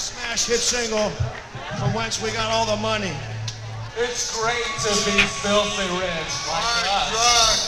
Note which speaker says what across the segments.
Speaker 1: smash hit single from whence we got all the money.
Speaker 2: It's great to be filthy rich. Like us.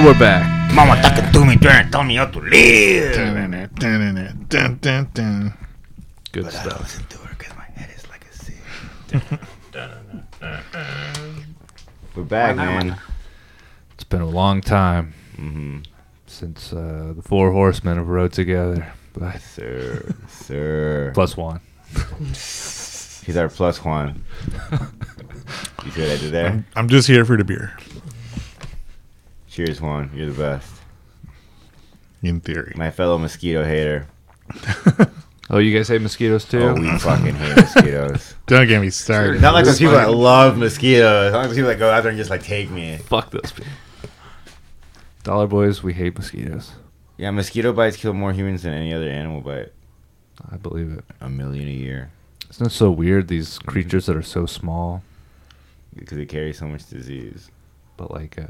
Speaker 1: And
Speaker 3: we're back.
Speaker 4: Mama talking to me, trying to tell me how to live.
Speaker 3: Good
Speaker 4: but
Speaker 3: stuff.
Speaker 4: I listen to her because my head is like a sieve.
Speaker 5: we're back, man.
Speaker 3: It's been a long time
Speaker 5: mm-hmm.
Speaker 3: since uh, the four horsemen have rode together. Bye,
Speaker 5: sir, sir.
Speaker 3: Plus one.
Speaker 5: He's our plus one. you see what I did there?
Speaker 6: I'm just here for the beer.
Speaker 5: Cheers, Juan. You're the best.
Speaker 6: In theory.
Speaker 5: My fellow mosquito hater.
Speaker 3: oh, you guys hate mosquitoes too?
Speaker 5: Oh, we fucking hate mosquitoes.
Speaker 6: Don't get me started.
Speaker 5: Not like those people that love mosquitoes. Not like those people that go out there and just like take me.
Speaker 3: Fuck those people. Dollar boys, we hate mosquitoes.
Speaker 5: Yeah, mosquito bites kill more humans than any other animal bite.
Speaker 3: I believe it.
Speaker 5: A million a year.
Speaker 3: Isn't it so weird these creatures that are so small?
Speaker 5: Because they carry so much disease.
Speaker 3: But like, uh,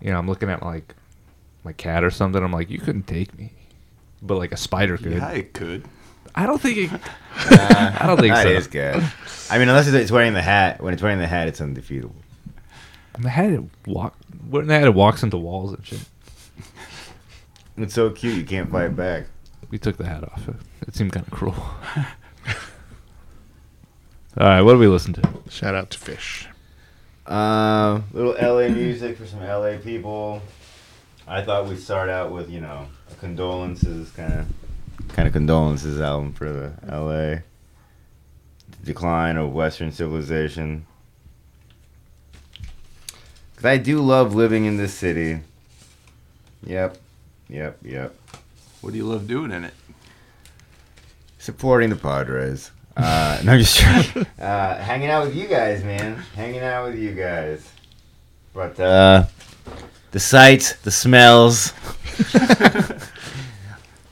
Speaker 3: you know, I'm looking at like my cat or something. I'm like, you couldn't take me, but like a spider could.
Speaker 7: Yeah, it could.
Speaker 3: I don't think it.
Speaker 5: Uh,
Speaker 3: I don't think
Speaker 5: that
Speaker 3: so.
Speaker 5: is good. I mean, unless it's wearing the hat. When it's wearing the hat, it's undefeatable.
Speaker 3: I had it walk. When they had it walks into walls and shit.
Speaker 5: It's so cute, you can't fight back.
Speaker 3: We took the hat off. It, it seemed kind of cruel. All right, what do we listen to?
Speaker 6: Shout out to Fish.
Speaker 5: Um, little LA music for some LA people. I thought we'd start out with you know a condolences kind of kind of condolences album for the LA decline of Western civilization. Cause I do love living in this city. Yep, yep, yep.
Speaker 7: What do you love doing in it?
Speaker 5: Supporting the Padres. Uh, no, just joking. uh, hanging out with you guys, man. Hanging out with you guys. But uh, the sights, the smells.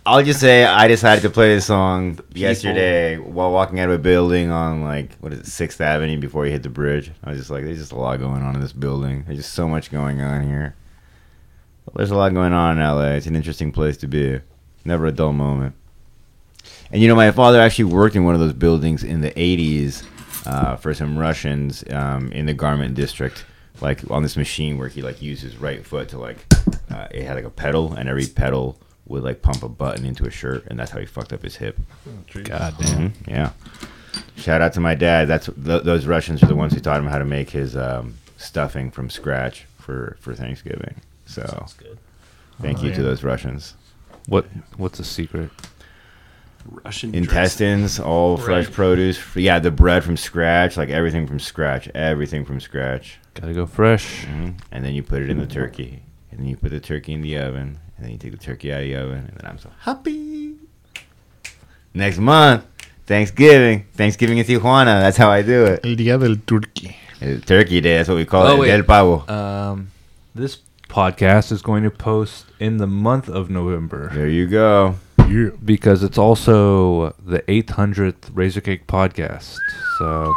Speaker 5: I'll just say I decided to play this song yesterday while walking out of a building on like what is it, Sixth Avenue before you hit the bridge. I was just like, there's just a lot going on in this building. There's just so much going on here. There's a lot going on in LA. It's an interesting place to be. Never a dull moment. And you know, my father actually worked in one of those buildings in the 80s uh, for some Russians um, in the garment district, like on this machine where he like used his right foot to like, uh, it had like a pedal, and every pedal would like pump a button into a shirt, and that's how he fucked up his hip.
Speaker 3: God damn.
Speaker 5: Mhm, Yeah. Shout out to my dad. That's th- those Russians are the ones who taught him how to make his um, stuffing from scratch for for Thanksgiving. So
Speaker 8: good.
Speaker 5: thank
Speaker 6: Oh,
Speaker 5: you to those Russians.
Speaker 3: What What's the secret?
Speaker 7: Russian dressing.
Speaker 5: intestines, all fresh produce. Yeah, the bread from scratch, like everything from scratch, everything from scratch.
Speaker 3: Gotta go fresh.
Speaker 5: hmm And then you put it in the turkey, and then you put the turkey in the oven, and then you take the turkey out of the oven, and then I'm so happy. Next month, Thanksgiving, Thanksgiving in Tijuana. That's how I do it.
Speaker 6: El Día del Turkey.
Speaker 5: It's Turkey Day. That's what we call
Speaker 3: Oh,
Speaker 5: it.
Speaker 3: wait.
Speaker 5: Del pavo.
Speaker 3: Um, this podcast is going to post in the month of November
Speaker 5: There you go.
Speaker 6: Yeah.
Speaker 3: because it's also the 800th Razor Cake podcast. So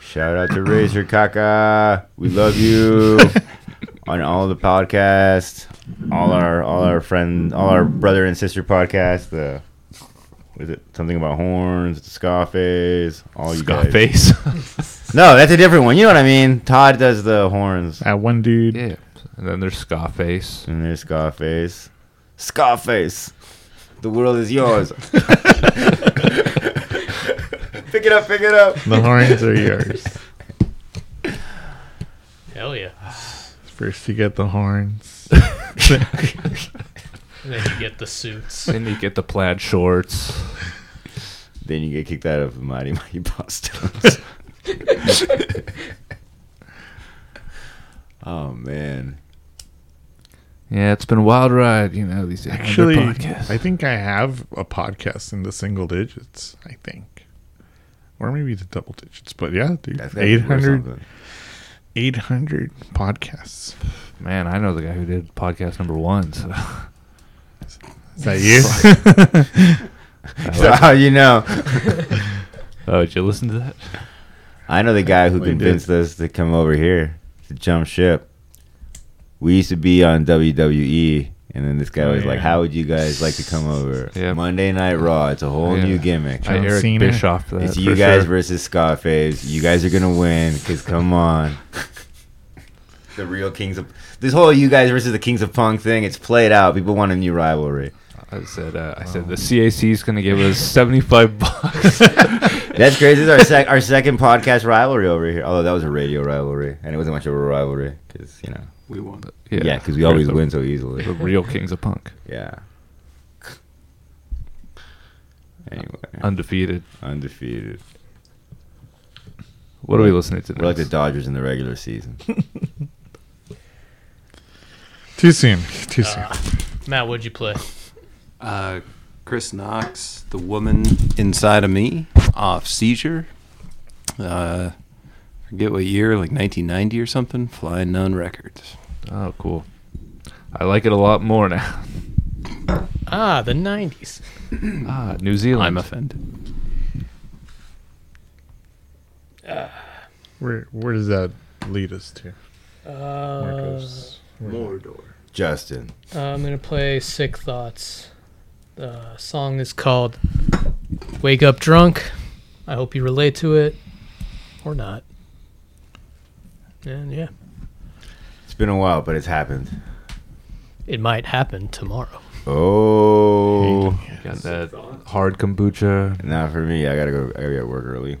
Speaker 5: Shout out to Razor Kaka. We love you. On all the podcasts, all our all our friend, all our brother and sister podcasts. The was it something about horns? It's Scarface. All you guys.
Speaker 3: Scarface.
Speaker 5: No, that's a different one. You know what I mean? Todd does the horns,
Speaker 6: That one dude.
Speaker 3: yeah. And then there's Scarface.
Speaker 5: and there's Scarface. Scarface. The world is yours. pick it up. Pick it up.
Speaker 6: The horns are yours.
Speaker 8: Hell yeah.
Speaker 6: First you get the horns.
Speaker 8: Then you get the suits.
Speaker 3: Then you get the plaid shorts.
Speaker 5: Then you get kicked out of the Mighty Mighty Bosstones. oh man.
Speaker 3: Yeah, it's been a wild ride, you know, these
Speaker 6: Actually,
Speaker 3: podcasts.
Speaker 6: I think I have a podcast in the single digits. I think, or maybe the double digits. But yeah, dude,
Speaker 5: That's gotta be worth
Speaker 6: 800, 800 podcasts.
Speaker 3: Man, I know the guy who did podcast number one. So.
Speaker 6: Is that you?
Speaker 5: So how you know?
Speaker 3: Oh, did you listen to that?
Speaker 5: I know the guy who
Speaker 6: We did.
Speaker 5: convinced us to come over here to jump ship. We used to be on WWE, and then this guy
Speaker 6: Oh,
Speaker 5: was like, "How would you guys like to come over?"
Speaker 3: Yeah.
Speaker 5: Monday Night Raw. It's a whole
Speaker 3: Yeah.
Speaker 5: new gimmick.
Speaker 3: I
Speaker 6: John
Speaker 3: Eric
Speaker 6: Cena.
Speaker 3: Bischoff that.
Speaker 5: It's you guys
Speaker 3: sure.
Speaker 5: versus Scarface. You guys are gonna win because come on. the real kings of this whole you guys versus the kings of punk thing. It's played out. People want a new rivalry.
Speaker 3: I said, uh, I said the CAC is going to give us 75 bucks.
Speaker 5: That's crazy. This is our sec- our second podcast rivalry over here. Although that was a radio rivalry, and it wasn't much of a rivalry because you know,
Speaker 7: We won. It.
Speaker 5: Yeah, because we always
Speaker 3: the,
Speaker 5: win so easily.
Speaker 3: The real kings of punk.
Speaker 5: Yeah. Anyway,
Speaker 3: Undefeated.
Speaker 5: undefeated.
Speaker 3: What are we listening to
Speaker 5: We're like the? Dodgers in the regular season.
Speaker 6: Too soon. Too soon.
Speaker 8: Uh, Matt, what'd you play?
Speaker 7: Uh, Chris Knox, The Woman Inside of Me, off Seizure. Uh, forget what year, like 1990 or something. Flying Nun Records.
Speaker 3: Oh, cool. I like it a lot more now.
Speaker 8: Ah, the 90s.
Speaker 3: Ah, New Zealand.
Speaker 7: I'm offended.
Speaker 6: Where where does that lead us to? Where
Speaker 8: Uh,
Speaker 6: goes-
Speaker 7: Mordor.
Speaker 9: Justin.
Speaker 8: uh, I'm going to play Sick Thoughts. The song is called Wake Up Drunk. I hope you relate to it or not. And yeah,
Speaker 9: It's been a while, but it's happened.
Speaker 8: it might happen tomorrow.
Speaker 9: Oh,
Speaker 3: Got that hard kombucha.
Speaker 9: not for me. I gotta go. I gotta be at work early.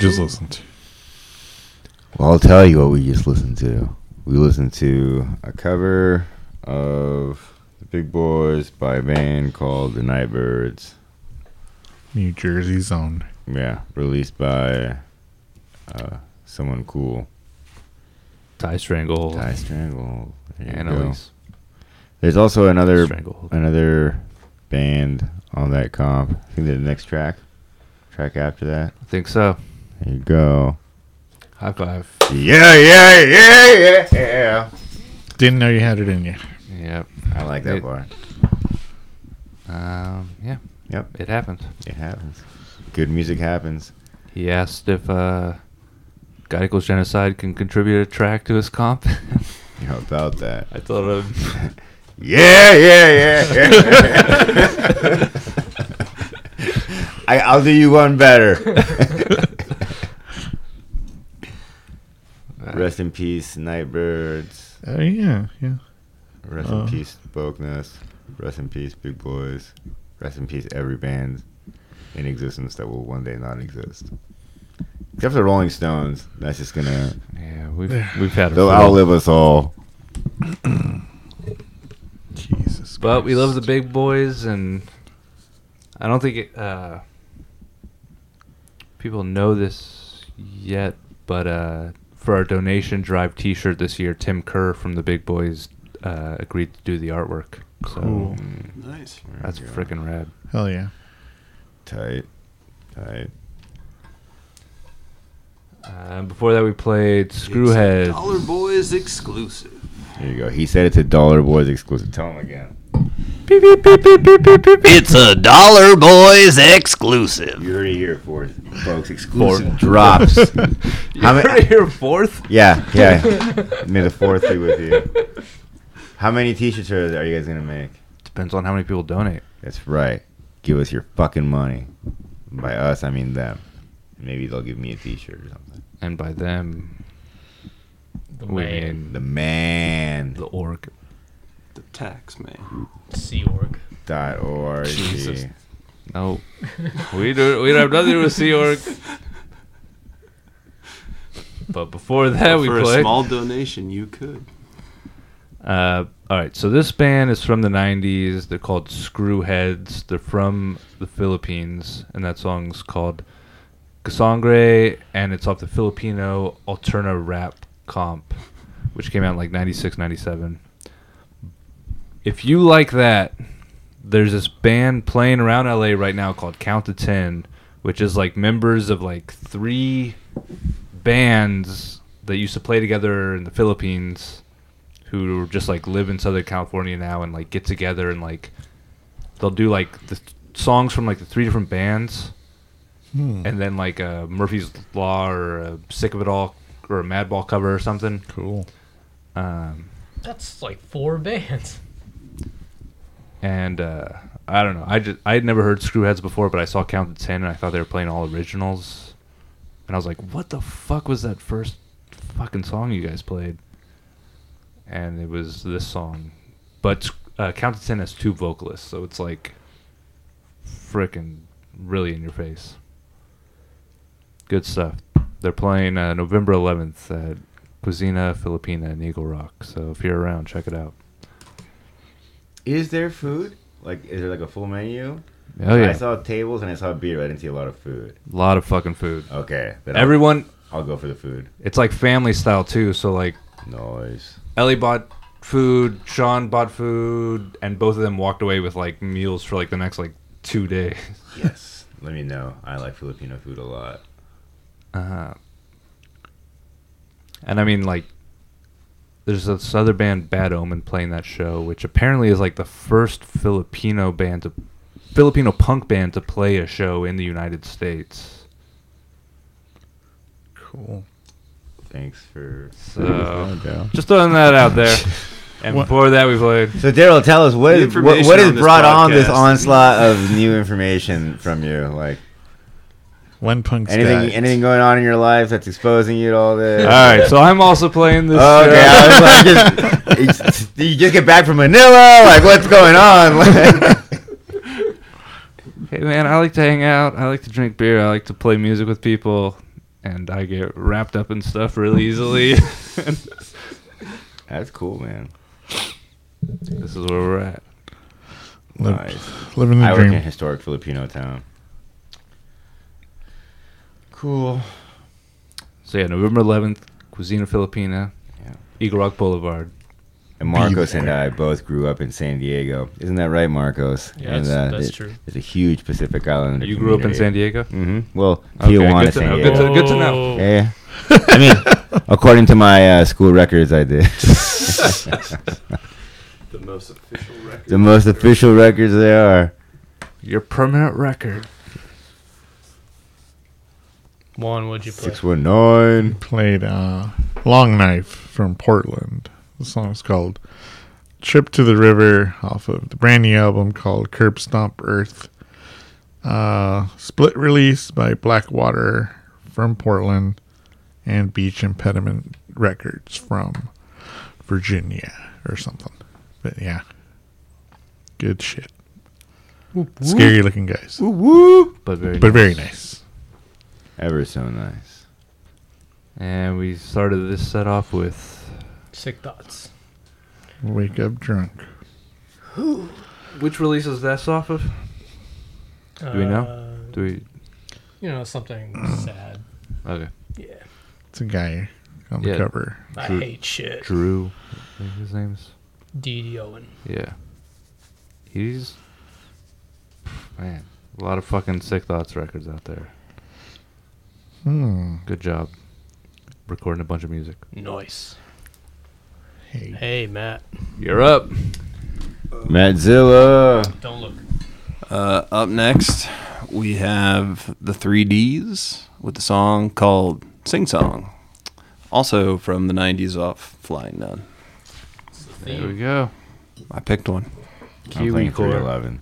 Speaker 10: Just
Speaker 6: listen to?
Speaker 5: Well, I'll tell you what we just listened to. We listened to a cover of the Big Boys by a band called the Nightbirds.
Speaker 6: New Jersey Zone.
Speaker 5: Yeah, released by uh, someone cool.
Speaker 3: Tie Strangle.
Speaker 5: Ty Strangle. There you go.
Speaker 3: Annalise.
Speaker 5: There's also another
Speaker 3: Stranglehold.
Speaker 5: another band on that comp. I think the next track, track after that.
Speaker 3: I think so.
Speaker 5: There you go.
Speaker 3: High five.
Speaker 5: Yeah, yeah, yeah, yeah, yeah.
Speaker 6: Didn't know you had it in you.
Speaker 3: Yep.
Speaker 5: I like that
Speaker 3: It-
Speaker 5: part.
Speaker 3: Um, yeah.
Speaker 5: Yep,
Speaker 3: It happened.
Speaker 5: it happens. Good music happens.
Speaker 3: He asked if uh, God Equals Genocide can contribute a track to his comp.
Speaker 5: How about that?
Speaker 3: I told him.
Speaker 5: Yeah, yeah, yeah, yeah. I, I'll do you one better. Rest in peace, Nightbirds.
Speaker 6: Oh yeah, yeah.
Speaker 5: Rest
Speaker 6: Uh.
Speaker 5: in peace, Bogness. Rest in peace, Big Boys. Rest in peace, every band in existence that will one day not exist. Except for the Rolling Stones. That's just gonna.
Speaker 3: Yeah, we've we've had. a
Speaker 5: They'll
Speaker 3: full-
Speaker 5: outlive us all.
Speaker 6: Jesus.
Speaker 3: But we love the big boys, and I don't think it, uh, people know this yet. But uh, for our donation drive T-shirt this year, Tim Kerr from the Big Boys uh, agreed to do the artwork. So
Speaker 6: Cool.
Speaker 7: Nice.
Speaker 3: that's freaking rad.
Speaker 6: Hell yeah.
Speaker 5: Tight. Tight.
Speaker 3: Uh, before that, we played Screwhead.
Speaker 7: Dollar Boys exclusive.
Speaker 5: There you go. He said it's a Dollar Boys exclusive. Tell him again.
Speaker 4: It's a Dollar Boys exclusive.
Speaker 5: You heard it here, fourth, folks. Exclusive drops.
Speaker 3: You
Speaker 5: How ma-
Speaker 3: heard it here fourth?
Speaker 5: yeah, yeah. May the fourth be with you. How many T-shirts are, are you guys gonna make?
Speaker 3: Depends on how many people donate.
Speaker 5: That's right. Give us your fucking money. By us, I mean them. Maybe they'll give me a T-shirt or something.
Speaker 3: And by them,
Speaker 8: The man.
Speaker 3: mean
Speaker 5: The man
Speaker 3: the org.
Speaker 7: The tax man.
Speaker 8: Sea Org.
Speaker 5: dot org.
Speaker 3: Jesus. No, we do. We don't have nothing to do with Sea Org. But before that, we
Speaker 7: For a small donation, you could.
Speaker 3: Uh, all right, so this band is from the '90s. They're called Screwheads. They're from the Philippines, and that song's called Kasangre, and it's off the Filipino Alterna Rap Comp, which came out in like '96, '97. If you like that, there's this band playing around LA right now called Count to Ten, which is like members of like three bands that used to play together in the Philippines who just like live in Southern California now and like get together and like they'll do like the songs from like the three different bands,
Speaker 6: Hmm.
Speaker 3: and then like a Murphy's Law or a Sick of It All or a Madball cover or something.
Speaker 6: Cool.
Speaker 3: Um,
Speaker 8: That's like four bands.
Speaker 3: And uh, I don't know. I just I had never heard Screwheads before, but I saw Count Ten, and I thought they were playing all originals, and I was like, "What the fuck was that first fucking song you guys played?" And it was this song, but uh, Count Ten has two vocalists, so it's like freaking really in your face. Good stuff. They're playing uh, November 11th at Kusina Filipina in Eagle Rock. So if you're around, check it out.
Speaker 5: Is there food? Like, is there like a full menu?
Speaker 3: Oh yeah,
Speaker 5: I saw tables and I saw beer, but I didn't see a lot of food.
Speaker 3: a lot of fucking food.
Speaker 5: Okay. Then I'll-
Speaker 3: Everyone,
Speaker 5: I'll, go for the food.
Speaker 3: it's like family style too. So like
Speaker 5: Noise.
Speaker 3: Ellie bought food, Sean bought food, and both of them walked away with like meals for like the next like two days.
Speaker 5: Yes. Let me know. I like Filipino food a lot.
Speaker 3: Uh, huh. and I mean, like, there's this other band, Bad Omen, playing that show, which apparently is like the first Filipino band to, Filipino punk band to play a show in the United States.
Speaker 6: Cool.
Speaker 5: Thanks for.
Speaker 3: So,
Speaker 6: No
Speaker 3: just throwing that out there. And
Speaker 6: What-
Speaker 3: before that, we played.
Speaker 5: So Daryl, tell us what what, what has
Speaker 7: on this
Speaker 5: brought on this onslaught of new information from you? Like
Speaker 6: When punks
Speaker 5: anything,
Speaker 6: die.
Speaker 5: anything going on in your life that's exposing you to all this?
Speaker 3: All right, so I'm also playing this.
Speaker 5: Oh, Okay,
Speaker 3: show.
Speaker 5: I was like, just, you just get back from Manila? Like, what's going on?
Speaker 3: Hey man, I like to hang out. I like to drink beer. I like to play music with people, and I get wrapped up in stuff really easily.
Speaker 5: That's cool, man.
Speaker 3: this is where we're at.
Speaker 6: Live-
Speaker 5: Nice.
Speaker 6: Living the
Speaker 5: I work in a historic Filipino town. Cool.
Speaker 3: So yeah, November 11th, Kusina Filipina,
Speaker 5: Yeah.
Speaker 3: Eagle Rock Boulevard.
Speaker 5: And Marcos and I both grew up in San Diego. Isn't that right, Marcos?
Speaker 8: Yeah,
Speaker 5: and,
Speaker 8: that's- that's
Speaker 5: it-
Speaker 8: true.
Speaker 5: There's a huge Pacific Islander.
Speaker 3: You grew up in San
Speaker 5: Diego.
Speaker 3: Diego.
Speaker 5: Mm-hmm. Well,
Speaker 3: Okay,
Speaker 5: Tijuana,
Speaker 3: good to
Speaker 5: San
Speaker 3: know.
Speaker 5: Diego.
Speaker 3: Good to, good to know.
Speaker 8: Oh.
Speaker 5: Yeah, yeah. I mean, according to my uh, school records, I did.
Speaker 7: The most official record.
Speaker 5: the most official records there are.
Speaker 3: Your permanent record.
Speaker 8: Juan, what'd you play?
Speaker 5: Six one nine.
Speaker 6: Played uh, Long Knife from Portland. The song's called Trip to the River off of the brand new album called Curb Stomp Earth. Uh, split release by Blackwater from Portland and Beach Impediment Records from Virginia or something. But yeah, good shit. Scary looking guys,
Speaker 3: But very
Speaker 6: but
Speaker 3: nice.
Speaker 6: very nice.
Speaker 5: Ever so nice.
Speaker 3: And we started this set off with
Speaker 8: Sick thoughts.
Speaker 6: Wake up drunk.
Speaker 3: which release is this off of?
Speaker 8: Do
Speaker 3: we know? Do we?
Speaker 8: Uh, you know, something sad.
Speaker 3: Okay.
Speaker 8: Yeah.
Speaker 6: It's a guy on the
Speaker 3: Yeah.
Speaker 6: cover.
Speaker 8: I
Speaker 3: Drew-
Speaker 8: hate shit.
Speaker 3: Drew. I think his name's.
Speaker 8: D.D. Owen.
Speaker 3: Yeah. He's man, a lot of fucking sick thoughts records out there.
Speaker 6: Hmm.
Speaker 3: Good job recording a bunch of music.
Speaker 8: Nice.
Speaker 6: Hey.
Speaker 8: Hey, Matt.
Speaker 3: You're up.
Speaker 5: Matzilla.
Speaker 8: Don't look.
Speaker 7: Uh, up next, we have the 3Ds with the song called Sing Song. Also from the 90s off Flying Nun.
Speaker 3: There we go.
Speaker 7: I picked one.
Speaker 5: I'm
Speaker 3: Kiwi
Speaker 5: playing
Speaker 3: core.
Speaker 5: 311.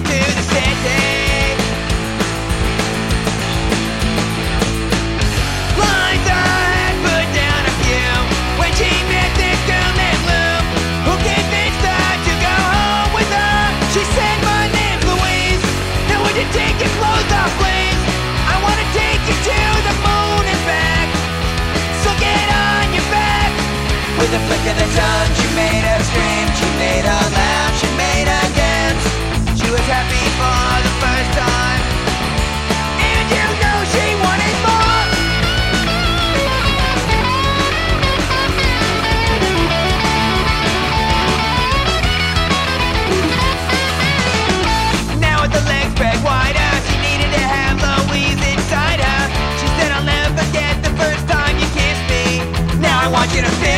Speaker 9: to the city. Lines ahead, put down a few. When she met this girl named Lou, who convinced her to go home with her, she said, My name's Louise. Now would you take your clothes off, please? I want to take you to the moon and back. So get on your back. With a flick of the tongue, she made us scream. She made us laugh. She made she was happy for the first time. And you know she wanted more. Now with the legs spread wider, she needed to have Louise inside her. She said, I'll never forget the first time you kissed me. Now I want you to fix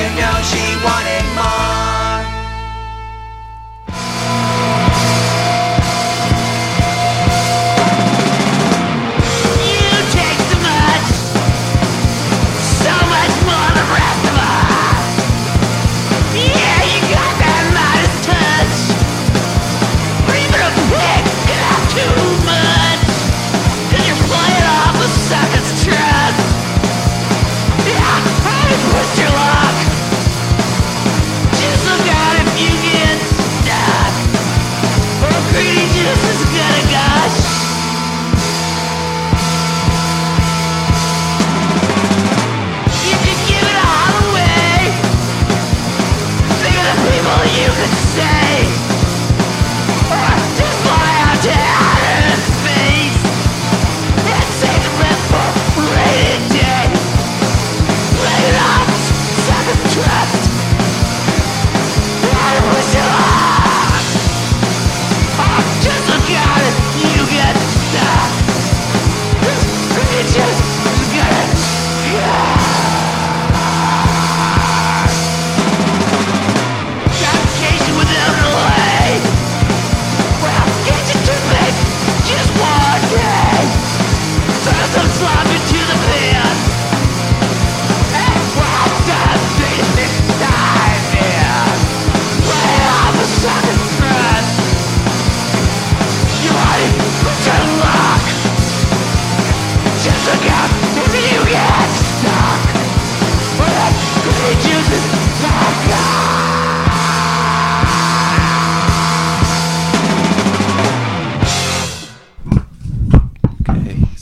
Speaker 9: You know she wanted more.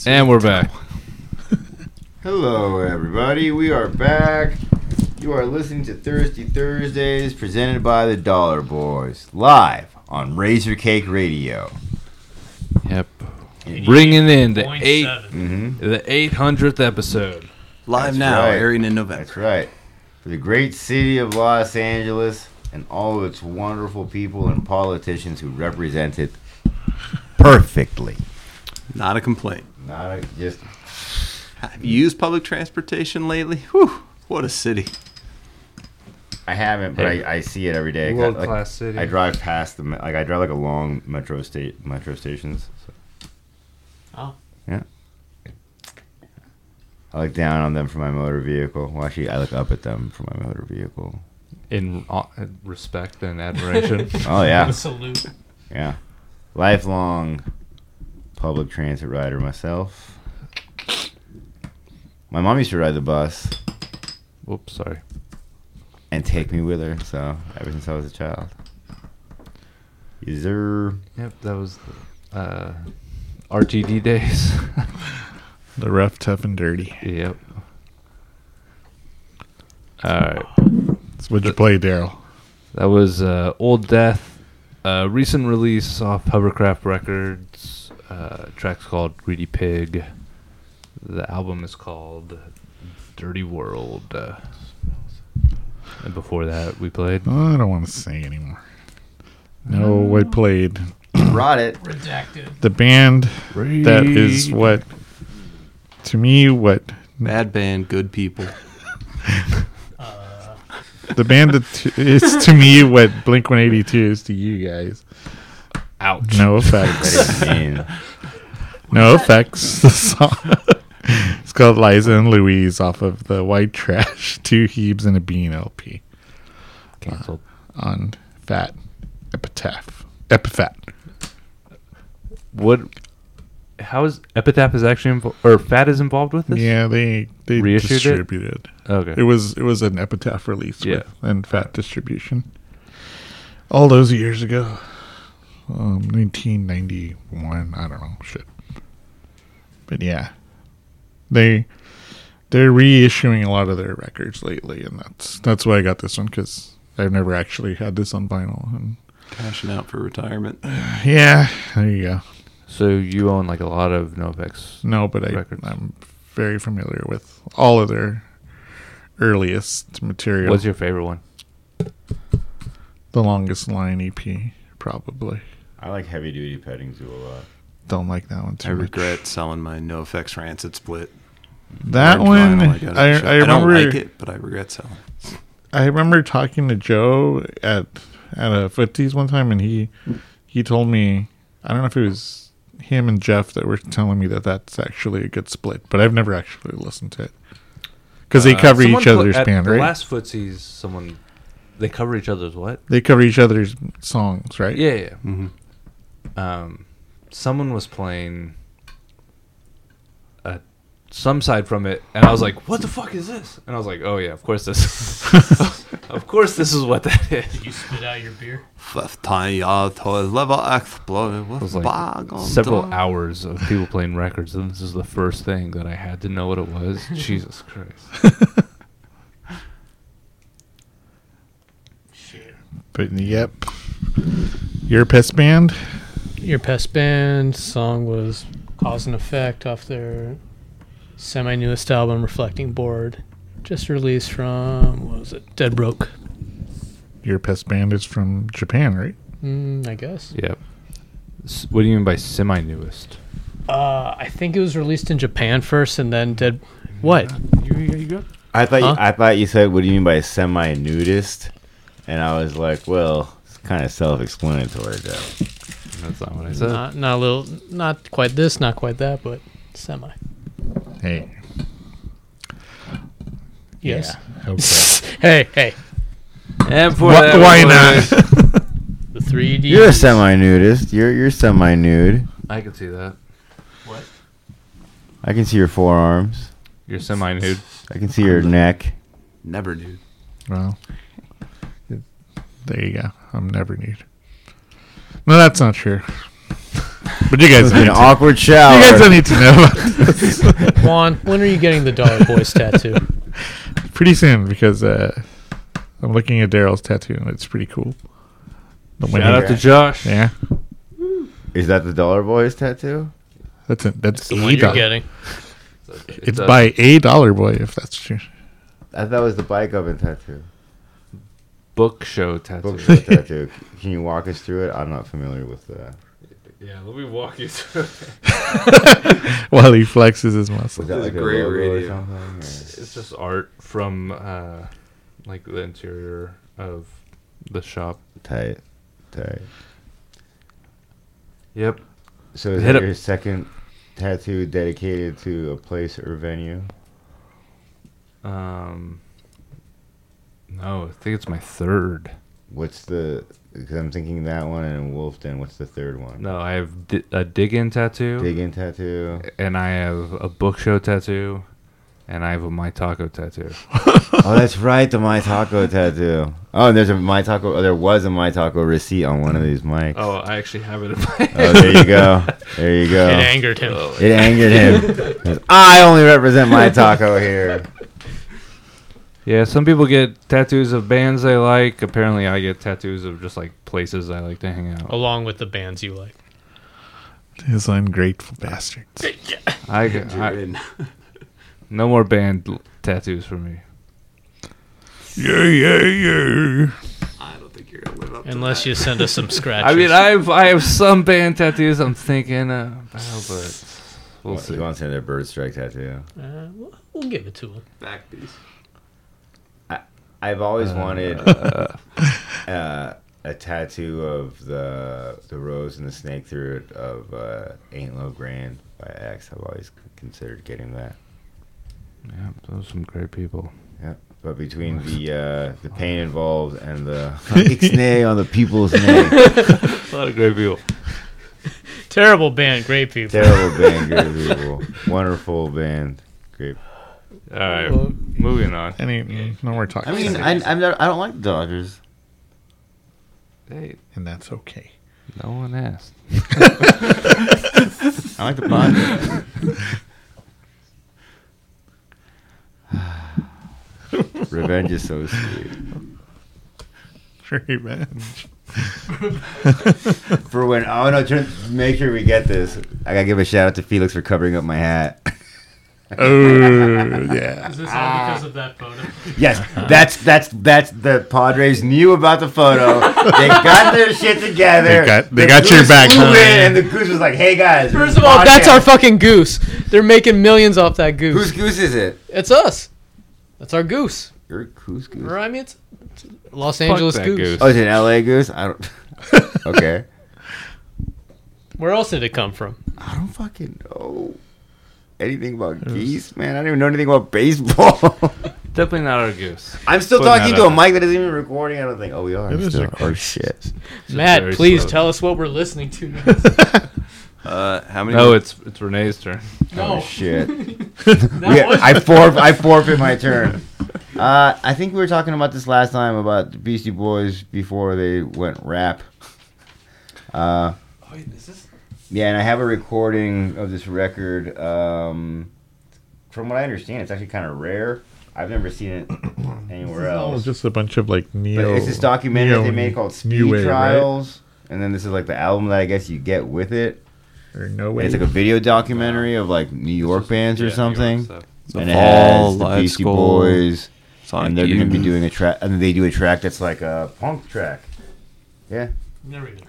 Speaker 9: And
Speaker 3: we're back.
Speaker 5: Hello, everybody. We are back. You are listening to Thirsty Thursdays, presented by the Dollar Boys, live on Razor Cake Radio.
Speaker 3: Yep. Bringing in the
Speaker 8: Point
Speaker 3: eight,
Speaker 8: seven.
Speaker 5: Mm-hmm.
Speaker 3: the eight hundredth episode.
Speaker 7: Live
Speaker 5: That's
Speaker 7: now,
Speaker 5: right.
Speaker 7: airing in November.
Speaker 5: That's right. For the great city of Los Angeles and all of its wonderful people and politicians who represent it perfectly.
Speaker 7: Not a complaint.
Speaker 5: Not a, just
Speaker 7: Have you used public transportation lately? Whew, what a city.
Speaker 5: I haven't, but
Speaker 3: Hey.
Speaker 5: I, I see it every day.
Speaker 3: World
Speaker 5: Like,
Speaker 3: class city.
Speaker 5: I drive past the like I drive like a long metro state metro stations. So.
Speaker 8: Oh.
Speaker 5: Yeah. I look down on them for my motor vehicle. Well, actually, I look up at them for my motor vehicle.
Speaker 3: in uh, respect and admiration.
Speaker 5: Oh yeah,
Speaker 8: Salute.
Speaker 5: yeah. Lifelong public transit rider myself. My mom used to ride the bus
Speaker 3: Whoops, sorry.
Speaker 5: and take me with her. So ever since I was a child. Is there?
Speaker 3: Yep, that was uh, RTD days.
Speaker 6: The rough, tough, and dirty.
Speaker 3: yep. All right.
Speaker 6: That's what you play, Daryl.
Speaker 3: That was uh, Old Death, uh, recent release off Hovercraft Records. Uh, track's called Greedy Pig. The album is called Dirty World. Uh, and before that, we played.
Speaker 6: Oh, I don't want to say anymore. No, I played
Speaker 5: brought it.
Speaker 8: Redacted.
Speaker 6: the band that is what to me what
Speaker 7: Bad band, good people.
Speaker 6: the band that t- is to me what Blink 182 is to you guys.
Speaker 3: Ouch.
Speaker 6: NOFX.
Speaker 5: I mean,
Speaker 6: NOFX. The song. it's called Liza and Louise off of the White Trash Two Heebs and a Bean LP
Speaker 3: Cancelled.
Speaker 6: on Fat Epitaph. Epitaph.
Speaker 3: What? How is Epitaph is actually involved, or Fat is involved with this?
Speaker 6: Yeah, they they
Speaker 3: Reissued it?
Speaker 6: distributed.
Speaker 3: Okay.
Speaker 6: It was it was an Epitaph release
Speaker 3: Yeah.
Speaker 6: with, and Fat distribution. All those years ago, um, 1991. I don't know shit, but yeah, they they're reissuing a lot of their records lately, and that's that's why I got this one because I've never actually had this on vinyl. And
Speaker 7: Cashing out for retirement.
Speaker 6: yeah, there you go.
Speaker 3: so you own like a lot of NoFX.
Speaker 6: No, but I
Speaker 3: Records.
Speaker 6: I'm very familiar with all of their earliest material.
Speaker 3: What's your favorite one?
Speaker 6: the longest line EP, probably.
Speaker 5: I like heavy duty petting zoo a lot.
Speaker 6: Don't like that one too
Speaker 7: I
Speaker 6: much.
Speaker 7: regret selling my NOFX Rancid split.
Speaker 6: that
Speaker 7: Orange
Speaker 6: one.
Speaker 7: vinyl got
Speaker 6: I,
Speaker 7: at the show.
Speaker 6: I
Speaker 7: don't like it, but I regret selling.
Speaker 6: I remember talking to Joe at at a Footsies one time, and he he told me I don't know if it was him and Jeff that were telling me that that's actually a good split, but I've never actually listened to it because they
Speaker 3: Uh,
Speaker 6: cover
Speaker 3: someone
Speaker 6: each
Speaker 3: put-
Speaker 6: other's
Speaker 3: at
Speaker 6: band,
Speaker 3: the
Speaker 6: right?
Speaker 3: last footsies, someone they cover each other's what?
Speaker 6: they cover each other's songs, right?
Speaker 3: Yeah, yeah.
Speaker 7: hmm
Speaker 3: Um, someone was playing a some side from it, and I was like, "What the fuck is this?" And I was like, "Oh yeah, of course this, of course this is what that is."
Speaker 8: Did you spit out your beer?
Speaker 7: Fifth time you toys level explode
Speaker 3: It was like several
Speaker 7: top.
Speaker 3: hours of people playing records, and this is the first thing that I had to know what it was. Jesus Christ! Shit.
Speaker 6: But yep, Your Pest Band.
Speaker 8: Your Pest Band song was Cause and Effect off their semi newest album, Reflecting Board. Just released from, what was it? Dead Broke.
Speaker 6: Your Pest Band is from Japan, right?
Speaker 8: Mm, I guess.
Speaker 3: Yep. What do you mean by semi-newest?
Speaker 8: Uh, I think it was released in Japan first and then Dead. What?
Speaker 3: You, you go.
Speaker 5: I thought
Speaker 8: Huh?
Speaker 5: you, I thought you said, "What do you mean by semi-nudist?" And I was like, "Well, it's kind of self-explanatory, though."
Speaker 3: That's not what I said.
Speaker 8: Not, not a little, not quite this, not quite that, but semi.
Speaker 6: Hey.
Speaker 8: Yes.
Speaker 6: Yeah, okay.
Speaker 8: hey, hey.
Speaker 3: And for
Speaker 6: Wh-
Speaker 3: that
Speaker 6: why not?
Speaker 8: The 3D.
Speaker 5: You're a semi-nudist. You're you're semi-nude.
Speaker 3: I can see that. What?
Speaker 5: I can see your forearms.
Speaker 3: You're semi-nude.
Speaker 5: I can see your neck.
Speaker 7: Never nude.
Speaker 6: well, there you go. I'm never nude. No, that's not true. But you guys need
Speaker 5: an
Speaker 6: to,
Speaker 5: awkward shower.
Speaker 6: you guys don't need to know about this.
Speaker 8: Juan, when are you getting the Dollar Boys tattoo?
Speaker 6: pretty soon because uh, I'm looking at Daryl's tattoo and it's pretty cool. The
Speaker 3: Shout
Speaker 6: winning-
Speaker 3: out to Josh.
Speaker 6: yeah,
Speaker 5: Is that the Dollar Boys tattoo?
Speaker 6: that's a, that's
Speaker 8: The
Speaker 6: a
Speaker 8: one you're
Speaker 6: dollar.
Speaker 8: getting.
Speaker 6: It's
Speaker 3: a-
Speaker 6: by a dollar boy if that's true.
Speaker 5: I thought it was the bike oven tattoo.
Speaker 3: Book show tattoo.
Speaker 5: Book show tattoo. Can you walk us through it? I'm not familiar with that.
Speaker 3: Yeah, let me walk you through.
Speaker 6: While he flexes his muscles.
Speaker 5: Was that like a
Speaker 7: great
Speaker 5: logo or
Speaker 7: radio.
Speaker 5: something? or-
Speaker 3: It's just art from uh, like the interior of the shop.
Speaker 5: Tight, tight.
Speaker 3: Yep.
Speaker 5: So is
Speaker 3: Hit
Speaker 5: that
Speaker 3: it.
Speaker 5: your second tattoo dedicated to a place or venue?
Speaker 3: Um. No, I think it's my third.
Speaker 5: What's the? Because I'm thinking that one and Wolfden. What's the third one?
Speaker 3: No, I have di- a dig in tattoo,
Speaker 5: Dig in tattoo.
Speaker 3: and I have a book show tattoo, and I have a my taco tattoo.
Speaker 5: oh, that's right, the My Taco tattoo. Oh, and there's a My Taco. Oh, there was a My Taco receipt on one of these mics.
Speaker 3: Oh, I actually have it in my.
Speaker 5: Oh, there you go. There you go.
Speaker 8: It angered him.
Speaker 5: It angered him. I only represent my taco here.
Speaker 3: Yeah, some people get tattoos of bands they like. Apparently, I get tattoos of just like places I like to hang out.
Speaker 8: Along with the bands you like.
Speaker 6: His ungrateful bastards.
Speaker 3: I, got- I no more band l- tattoos for me.
Speaker 6: Yeah, yeah, yeah.
Speaker 7: I don't think you're you're gonna live up. to
Speaker 8: Unless
Speaker 7: that.
Speaker 8: you send us some scratches.
Speaker 3: I mean, I've I have some band tattoos I'm thinking uh, about, but we'll
Speaker 5: What,
Speaker 3: see.
Speaker 5: You want to send their bird strike tattoo?
Speaker 8: Uh, we'll, we'll give it to him.
Speaker 7: back piece.
Speaker 5: I've always wanted uh, a tattoo of the the rose and the snake through it of uh, "Ain't Love Grand" by X. I've always considered getting that.
Speaker 3: Yeah, those are some great people.
Speaker 5: Yeah, but between the uh, the pain involved and the ixnay on the people's name,
Speaker 3: A lot of great people.
Speaker 8: Terrible band, great people.
Speaker 5: terrible band, great people, wonderful band, great.
Speaker 3: All right,
Speaker 8: Well-
Speaker 3: moving on.
Speaker 6: Any, mm, no more talking.
Speaker 5: I mean, I I'm not, I don't like the Dodgers.
Speaker 3: Hey,
Speaker 6: and that's okay.
Speaker 3: no one asked.
Speaker 5: I like the Padres. Revenge is so sweet.
Speaker 6: Revenge.
Speaker 5: For when oh no, turn, make sure we get this. I gotta give a shout out to Felix for covering up my hat.
Speaker 6: Oh yeah.
Speaker 8: Is this all because of that photo?
Speaker 5: yes, that's that's that's the Padres knew about the photo. They got their shit together.
Speaker 6: They got- they
Speaker 5: The
Speaker 6: got your back,
Speaker 5: flew
Speaker 6: huh?
Speaker 5: in, and the goose was like, "Hey guys."
Speaker 8: First of all,
Speaker 5: podcast."
Speaker 8: that's our fucking goose. They're making millions off that goose.
Speaker 5: Whose goose is it?
Speaker 8: It's us. That's our goose.
Speaker 5: Your whose goose?
Speaker 8: Or, I mean, it's, it's Los Angeles
Speaker 3: that
Speaker 8: goose.
Speaker 3: goose.
Speaker 5: Oh, is it an LA goose? I don't. okay.
Speaker 8: Where else did it come from?
Speaker 5: I don't fucking know anything about geese, man. I don't even know anything about baseball.
Speaker 3: Definitely not our goose.
Speaker 5: I'm still
Speaker 3: Putting
Speaker 5: talking
Speaker 3: that
Speaker 5: to a
Speaker 3: out
Speaker 5: mic that isn't even recording. I don't think. Oh, we are.
Speaker 6: It is
Speaker 5: still. Oh
Speaker 6: recording.
Speaker 5: shit.
Speaker 8: Matt,
Speaker 3: very
Speaker 8: please
Speaker 3: slow.
Speaker 8: tell us what we're listening to. Now.
Speaker 7: Uh, how many?
Speaker 3: No, it's it's Renee's turn.
Speaker 5: Oh
Speaker 8: no,
Speaker 5: shit.
Speaker 8: that
Speaker 5: We-
Speaker 8: was
Speaker 5: I for I forfeit my turn. Uh, I think we were talking about this last time about the Beastie Boys before they went rap. Uh, yeah, and I have a recording of this record. Um, from what I understand, it's actually kind of rare. I've never seen it anywhere else.
Speaker 6: just a bunch of like
Speaker 5: But
Speaker 6: neo.
Speaker 5: it's this documentary that they made called Speed
Speaker 6: new wave, right?
Speaker 5: Trials, and then this is like the album that I guess you get with it.
Speaker 6: Or no
Speaker 5: And
Speaker 6: way.
Speaker 5: it's like a video documentary of like New York bands or
Speaker 3: Yeah, New
Speaker 5: something.
Speaker 3: stuff.
Speaker 7: The
Speaker 5: and it has the
Speaker 7: Live
Speaker 5: Beastie
Speaker 7: Skull,
Speaker 5: Boys,
Speaker 7: Sonic
Speaker 5: and they're going to be doing a track, and they do a track that's like a punk track. Yeah,
Speaker 8: never even heard of that.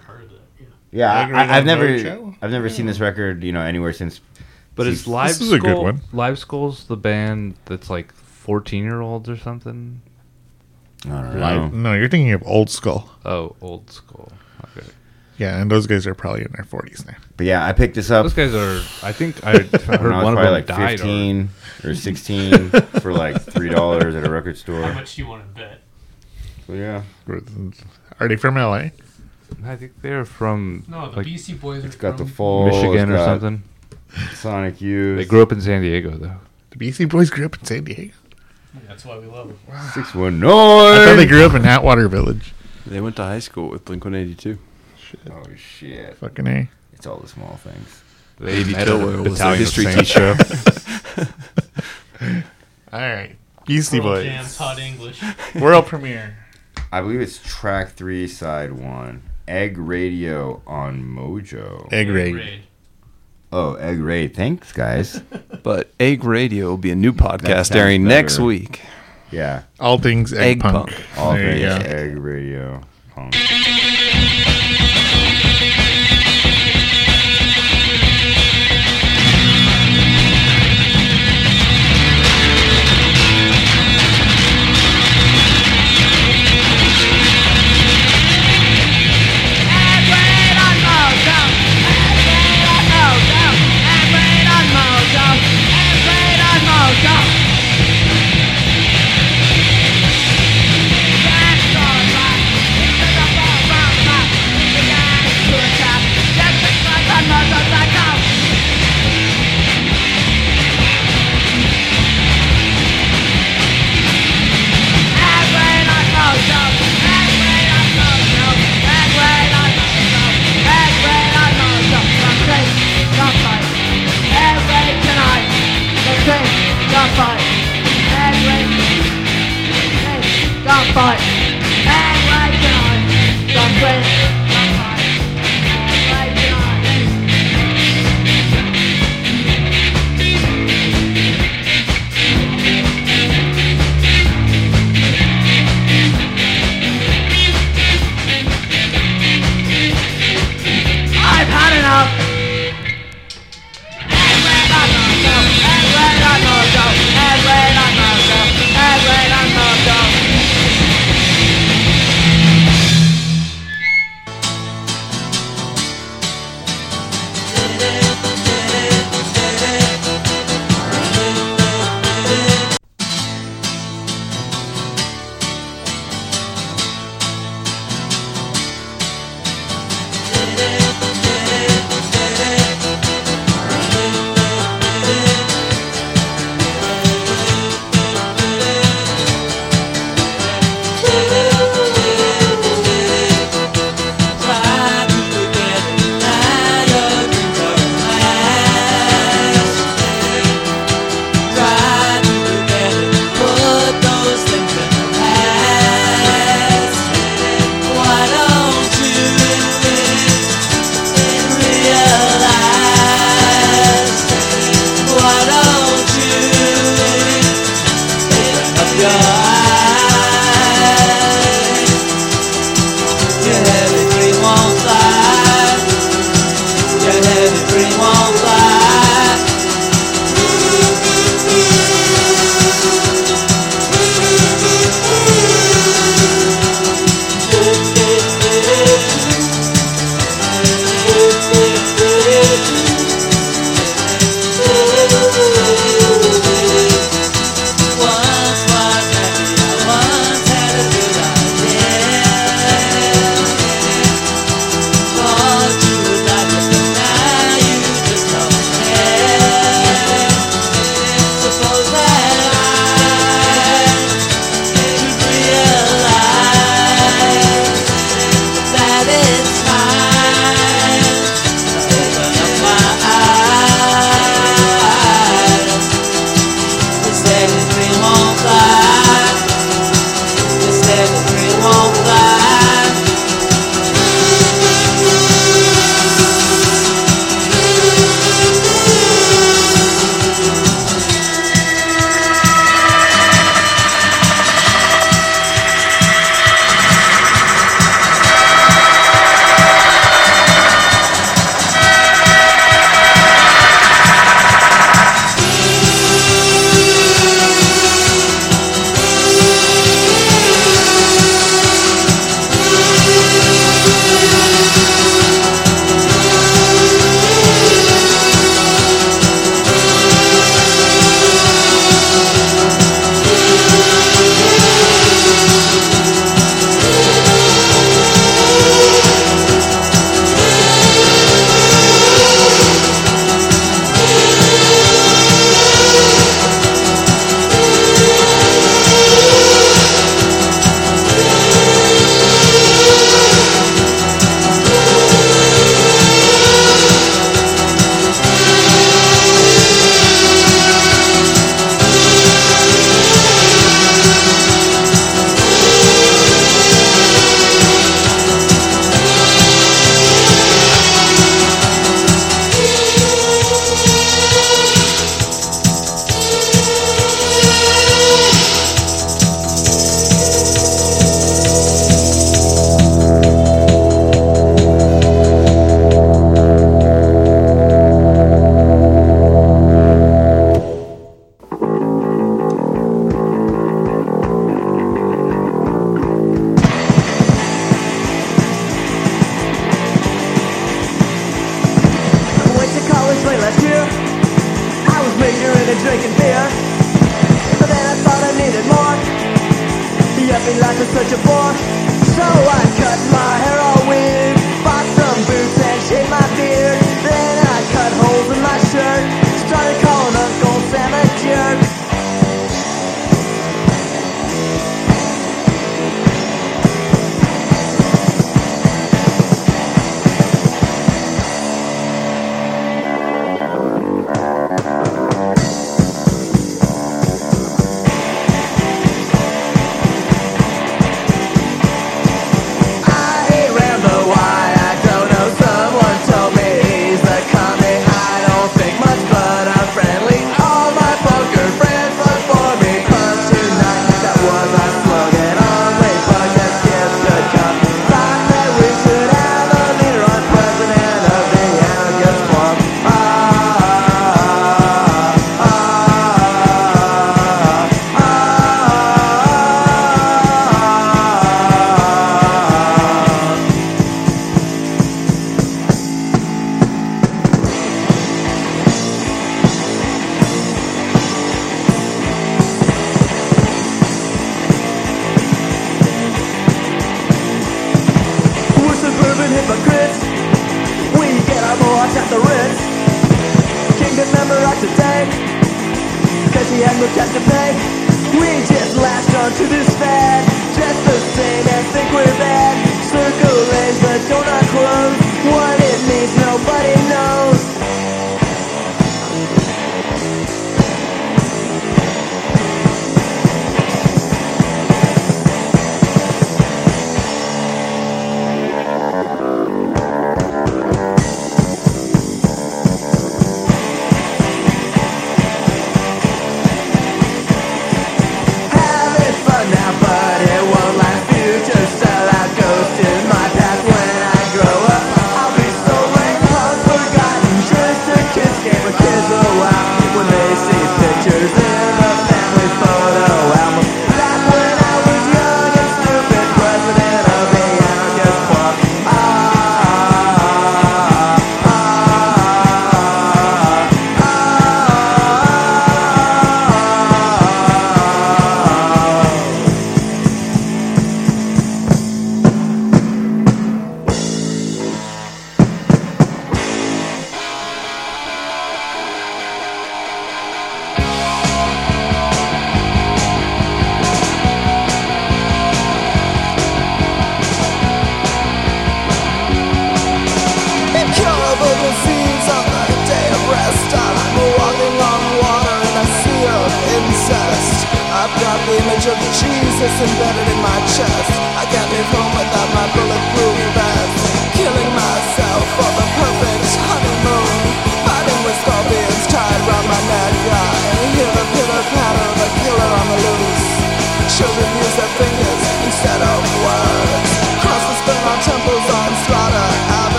Speaker 8: Yeah.
Speaker 5: yeah. I, I've, never,
Speaker 6: Mojo?
Speaker 5: I've never seen this record, you know, anywhere since.
Speaker 3: But it's Live
Speaker 6: this is a good
Speaker 3: Skull-
Speaker 6: one.
Speaker 3: Live Skull's the band that's like 14 year olds or something.
Speaker 5: I don't know.
Speaker 6: No, you're thinking of Old Skull.
Speaker 3: Oh, Old Skull. Okay.
Speaker 6: Yeah, and those guys are probably in their 40s now.
Speaker 5: But yeah, I picked this up.
Speaker 3: Those guys are. I think I heard
Speaker 5: when I was
Speaker 3: one of
Speaker 5: probably
Speaker 3: them
Speaker 5: like
Speaker 3: died. Or,
Speaker 5: 15 or 16 for like three dollars at a record store.
Speaker 8: How much do you want to bet?
Speaker 5: So yeah,
Speaker 6: Are they from LA?
Speaker 3: I think they're from
Speaker 8: No, the
Speaker 3: like
Speaker 8: Beastie Boys are
Speaker 5: it's got the
Speaker 8: from-
Speaker 5: full
Speaker 3: Michigan or something.
Speaker 5: Sonic Youth.
Speaker 3: They grew up in San Diego though.
Speaker 6: The Beastie Boys grew up in San Diego.
Speaker 8: That's why we love them.
Speaker 5: Six one
Speaker 6: I thought they grew up in Atwater Village.
Speaker 7: They went to high school with Blink 182.
Speaker 5: Oh shit!
Speaker 6: Fucking A.
Speaker 5: It's all the small things.
Speaker 3: They
Speaker 7: Baby
Speaker 3: met at a
Speaker 7: Killer was their
Speaker 3: battalion of
Speaker 7: history
Speaker 3: Saints
Speaker 7: teacher.
Speaker 6: All right. Beastie
Speaker 8: Pearl
Speaker 6: Boys.
Speaker 8: Jam's Hot English.
Speaker 6: World premiere.
Speaker 5: I believe it's track three, side one. Egg Radio on Mojo.
Speaker 6: Egg raid.
Speaker 8: Raid.
Speaker 5: Oh, Egg Raid. Thanks, guys.
Speaker 7: But Egg Radio will be a new
Speaker 5: That
Speaker 7: podcast
Speaker 5: sounds
Speaker 7: airing next
Speaker 5: better.
Speaker 7: week.
Speaker 5: Yeah.
Speaker 6: All things egg,
Speaker 7: Egg
Speaker 6: punk.
Speaker 7: punk.
Speaker 5: All
Speaker 6: There you
Speaker 5: things
Speaker 6: go.
Speaker 5: Egg Radio. Punk.
Speaker 11: Gunfight!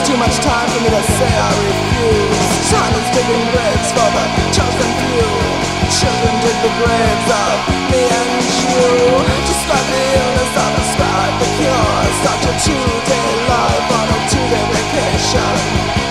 Speaker 1: It's too much time for me to say I refuse. Silence digging graves for the chosen few. Children dig the graves of me and you. Describe the illness, I describe the cure. Such a two-day life on a two-day vacation.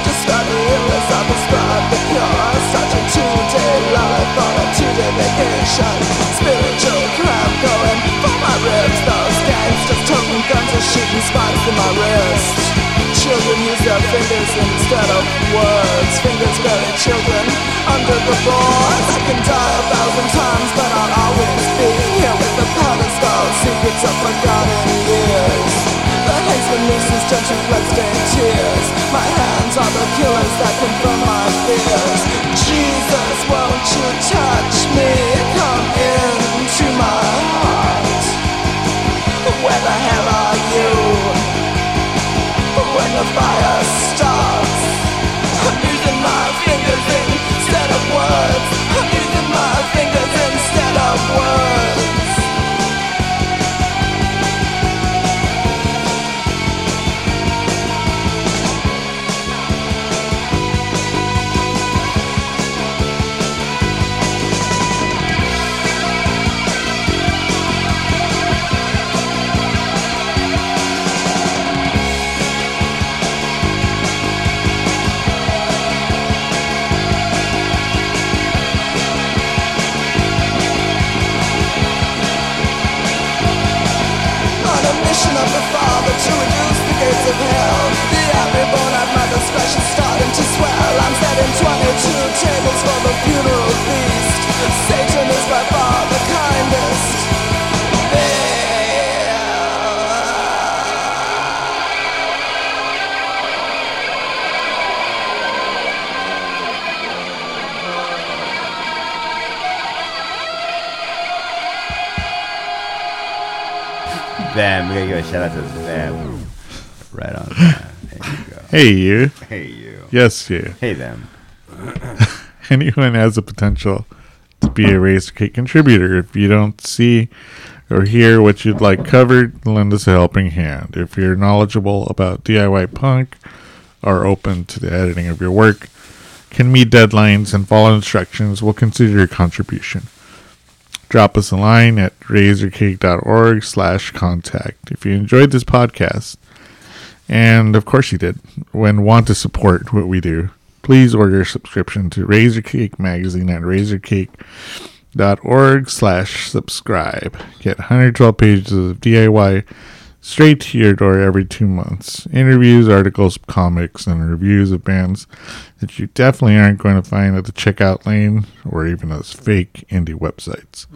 Speaker 1: Describe the illness, I describe the cure. Such a two-day life on a two-day vacation. Spiritual crap going for my ribs. Those gangs just toting guns and shooting spikes in my wrist. Children use their fingers instead of words. Fingers bury children under the boards. I can die a thousand times, but I'll always be here with the powder star secrets of forgotten years. The haze the nooses judge reflects their tears. My hands are the killers that confirm my fears. Jesus, won't you touch me? Come into my heart. Where the hell words. of hell The every bone at my discretion starting to swell I'm setting 22
Speaker 12: tables for the funeral feast Satan is by far the kindest
Speaker 5: Bam! We're gonna give a shout out to Bam.
Speaker 6: Hey, you.
Speaker 5: Hey, you.
Speaker 6: Yes, you.
Speaker 5: Hey, them.
Speaker 6: Anyone has the potential to be a Razor Cake contributor. If you don't see or hear what you'd like covered, lend us a helping hand. If you're knowledgeable about DIY punk, are open to the editing of your work, can meet deadlines and follow instructions, we'll consider your contribution. Drop us a line at razorcake.org slash contact. If you enjoyed this podcast, and of course you did, when want to support what we do, please order a subscription to Razor Cake Magazine at razorcake.org slash subscribe. Get 112 pages of DIY straight to your door every two months. Interviews, articles, comics, and reviews of bands that you definitely aren't going to find at the checkout lane or even those fake indie websites.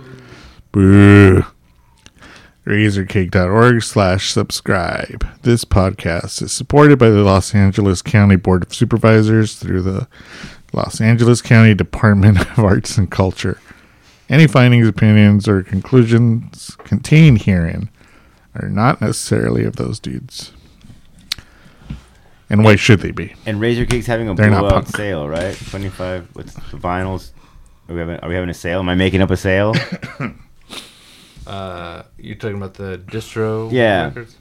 Speaker 6: Boo. Razorcake.org slash subscribe. This podcast is supported by the Los Angeles County Board of Supervisors through the Los Angeles County Department of Arts and Culture. Any findings, opinions, or conclusions contained herein are not necessarily of those dudes. And why should they be?
Speaker 5: And Razor Cake's having a
Speaker 6: They're
Speaker 5: blowout sale, right? Twenty five. What's the vinyls? Are we having? Are we having a sale? Am I making up a sale?
Speaker 3: Uh, you talking about the distro?
Speaker 5: Yeah.
Speaker 3: records?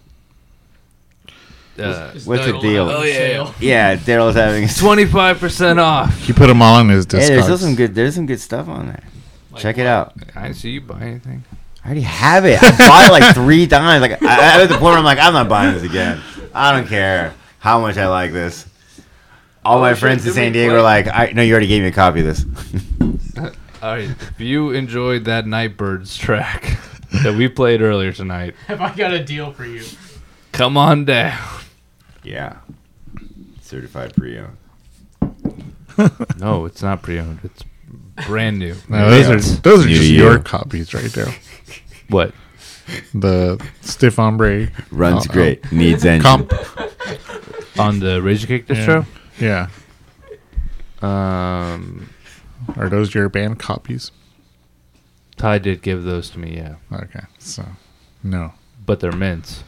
Speaker 3: Uh,
Speaker 5: What's the deal?
Speaker 3: Oh yeah,
Speaker 5: Yeah, Daryl's having.
Speaker 3: twenty five percent off.
Speaker 6: He put them all on his
Speaker 5: Hey, there's still
Speaker 6: Discogs.
Speaker 5: some good. There's some good stuff on there. Check it out.
Speaker 3: I didn't see you buy anything.
Speaker 5: I already have it. I bought it like three times. Like I, I was at the point where I'm like, I'm not buying this again. I don't care how much I like this. All
Speaker 3: Oh,
Speaker 5: my
Speaker 3: shit,
Speaker 5: friends in
Speaker 3: did we
Speaker 5: San Diego
Speaker 3: play-
Speaker 5: were like, I no, you already gave me a copy of this.
Speaker 3: All right, if you enjoyed that Nightbirds track that we played earlier tonight,
Speaker 8: Have I got a deal for you?
Speaker 3: come on down.
Speaker 5: yeah, certified pre-owned.
Speaker 3: No, it's not pre-owned. It's brand new.
Speaker 6: No, those are those are
Speaker 5: New
Speaker 6: just
Speaker 5: to
Speaker 6: your copies right there.
Speaker 3: What?
Speaker 6: The stiff ombre
Speaker 5: Runs
Speaker 6: uh,
Speaker 5: great. Needs engine.
Speaker 6: comp.
Speaker 3: On the Razor Cake distro?
Speaker 6: Yeah.
Speaker 3: Um,
Speaker 6: Are those your band copies?
Speaker 3: Ty did give those to me, yeah,
Speaker 6: Okay, so no.
Speaker 3: but they're mints.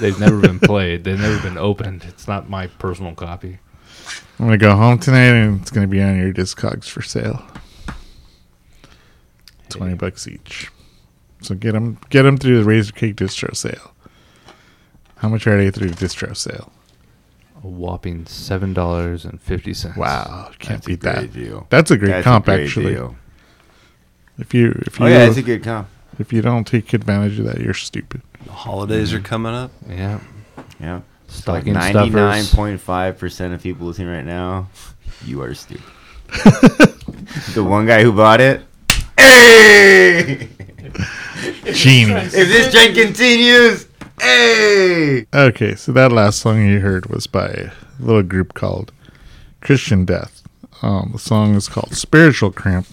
Speaker 3: They've never been played. They've never been opened. It's not my personal copy.
Speaker 6: I'm gonna go home tonight, and it's gonna be on your Discogs for sale. Twenty bucks each. So get them, get them through the Razor Cake distro sale. How much are they through the distro sale?
Speaker 3: A whopping seven dollars and fifty cents.
Speaker 6: Wow, can't
Speaker 5: That's a
Speaker 6: beat
Speaker 5: great
Speaker 6: that.
Speaker 5: deal.
Speaker 6: That's a great
Speaker 5: That's
Speaker 6: comp,
Speaker 5: a great
Speaker 6: actually.
Speaker 5: deal.
Speaker 6: If you if you
Speaker 5: Oh yeah, it's a good comp.
Speaker 6: if you don't take advantage of that, you're stupid.
Speaker 7: The holidays are coming up.
Speaker 3: Yeah.
Speaker 5: Yeah. Like
Speaker 3: Stocking
Speaker 5: ninety nine
Speaker 3: stuffers.
Speaker 5: point five percent of people listening right now, you are stupid. the one guy who bought it. Hey!
Speaker 6: Genius.
Speaker 5: if this trend continues, hey!
Speaker 6: Okay, so that last song you heard was by a little group called Christian Death. Um, the song is called Spiritual Cramp,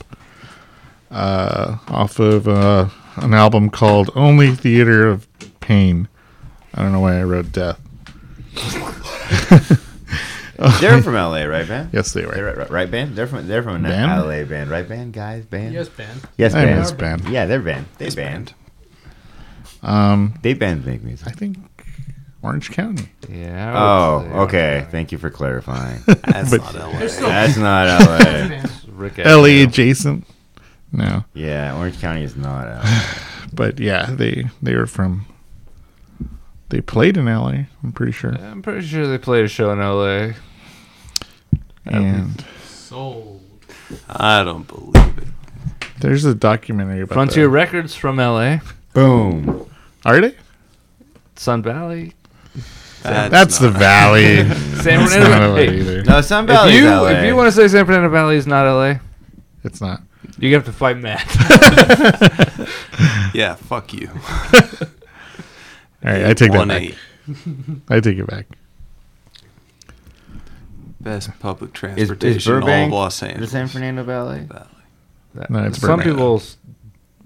Speaker 6: uh, off of uh, an album called Only Theater of Pain. I don't know why I wrote death.
Speaker 5: They're from LA, right, band?
Speaker 6: Yes, they were.
Speaker 5: They're right, right, right, band. They're from they're from an
Speaker 6: Band?
Speaker 5: LA band, right, band guys, band.
Speaker 8: Yes, band.
Speaker 5: yes,
Speaker 6: I
Speaker 5: band.
Speaker 6: miss band.
Speaker 5: Yeah, they're band. They
Speaker 7: Yes,
Speaker 5: band.
Speaker 6: Um,
Speaker 5: They band make music.
Speaker 6: I think Orange County.
Speaker 3: Yeah.
Speaker 5: Oh,
Speaker 3: would say,
Speaker 5: okay. Thank you for clarifying.
Speaker 7: That's
Speaker 6: But-
Speaker 7: not LA.
Speaker 5: That's not LA.
Speaker 3: Rick
Speaker 6: LA
Speaker 3: Astley.
Speaker 6: adjacent. No,
Speaker 5: Yeah, Orange County is not LA.
Speaker 6: Uh, but yeah, they they were from. They played in LA. I'm pretty sure.
Speaker 3: I'm pretty sure they played a show in LA.
Speaker 6: And
Speaker 8: Sold.
Speaker 7: I don't believe it.
Speaker 6: there's a documentary about
Speaker 3: Frontier
Speaker 6: that.
Speaker 3: Records from LA.
Speaker 5: Boom.
Speaker 6: Are they?
Speaker 3: Sun Valley.
Speaker 6: That's the Valley.
Speaker 3: San
Speaker 6: That's
Speaker 3: Fernando.
Speaker 6: not LA
Speaker 3: Hey.
Speaker 5: No, Sun
Speaker 3: if you
Speaker 5: LA.
Speaker 3: if you want to say San Fernando Valley is not LA,
Speaker 6: It's not.
Speaker 3: You have to fight Matt.
Speaker 7: Yeah, fuck you.
Speaker 6: All right, I take that
Speaker 7: One
Speaker 6: back.
Speaker 7: eight.
Speaker 6: I take it back.
Speaker 7: Best public
Speaker 5: Is,
Speaker 7: transportation
Speaker 5: is
Speaker 7: in all of
Speaker 5: Burbank
Speaker 7: Los
Speaker 5: the
Speaker 7: Angeles.
Speaker 5: San Fernando Valley.
Speaker 3: That-
Speaker 6: No, it's
Speaker 3: some
Speaker 6: Burbank.
Speaker 3: people s-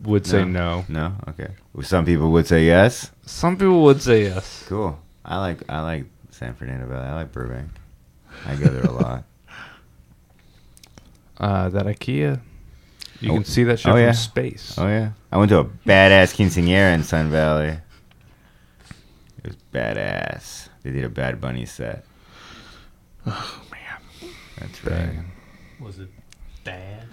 Speaker 3: would say no.
Speaker 5: No. Okay. Well, Some people would say yes.
Speaker 3: Some people would say yes.
Speaker 5: Cool. I like I like San Fernando Valley. I like Burbank. I go there a lot.
Speaker 3: Uh, that IKEA, you
Speaker 5: Oh.
Speaker 3: can see that shit
Speaker 5: Oh,
Speaker 3: from
Speaker 5: yeah.
Speaker 3: space.
Speaker 5: Oh yeah. I went to a badass quinceanera in Sun Valley. It was badass. They did a Bad Bunny set.
Speaker 6: Oh man.
Speaker 5: That's right.
Speaker 8: Was it bad?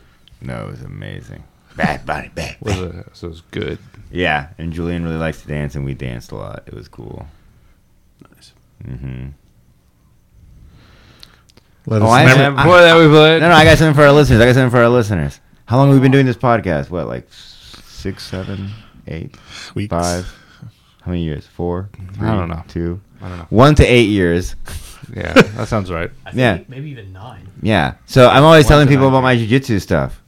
Speaker 5: No, it was amazing. Bad Bunny, bad.
Speaker 3: Was it, so it was good.
Speaker 5: Yeah, and Julian really likes to dance, and we danced a lot. It was cool.
Speaker 7: Nice.
Speaker 5: Mm-hmm.
Speaker 6: Let
Speaker 5: Oh,
Speaker 6: us
Speaker 5: I
Speaker 6: never.
Speaker 5: have-
Speaker 3: And before that, we played.
Speaker 5: No, no, I got something for our listeners. I got something for our listeners. How long have we been doing this podcast? What, like six, seven, eight,
Speaker 6: Weeks.
Speaker 5: five? How many years? Four?
Speaker 3: I don't know.
Speaker 5: Two?
Speaker 3: I don't know.
Speaker 5: One to eight years.
Speaker 3: Yeah, that sounds right.
Speaker 8: I
Speaker 5: Yeah.
Speaker 8: maybe even nine.
Speaker 5: Yeah. So I'm always
Speaker 3: One
Speaker 5: telling people
Speaker 3: nine
Speaker 5: about my jiu-jitsu stuff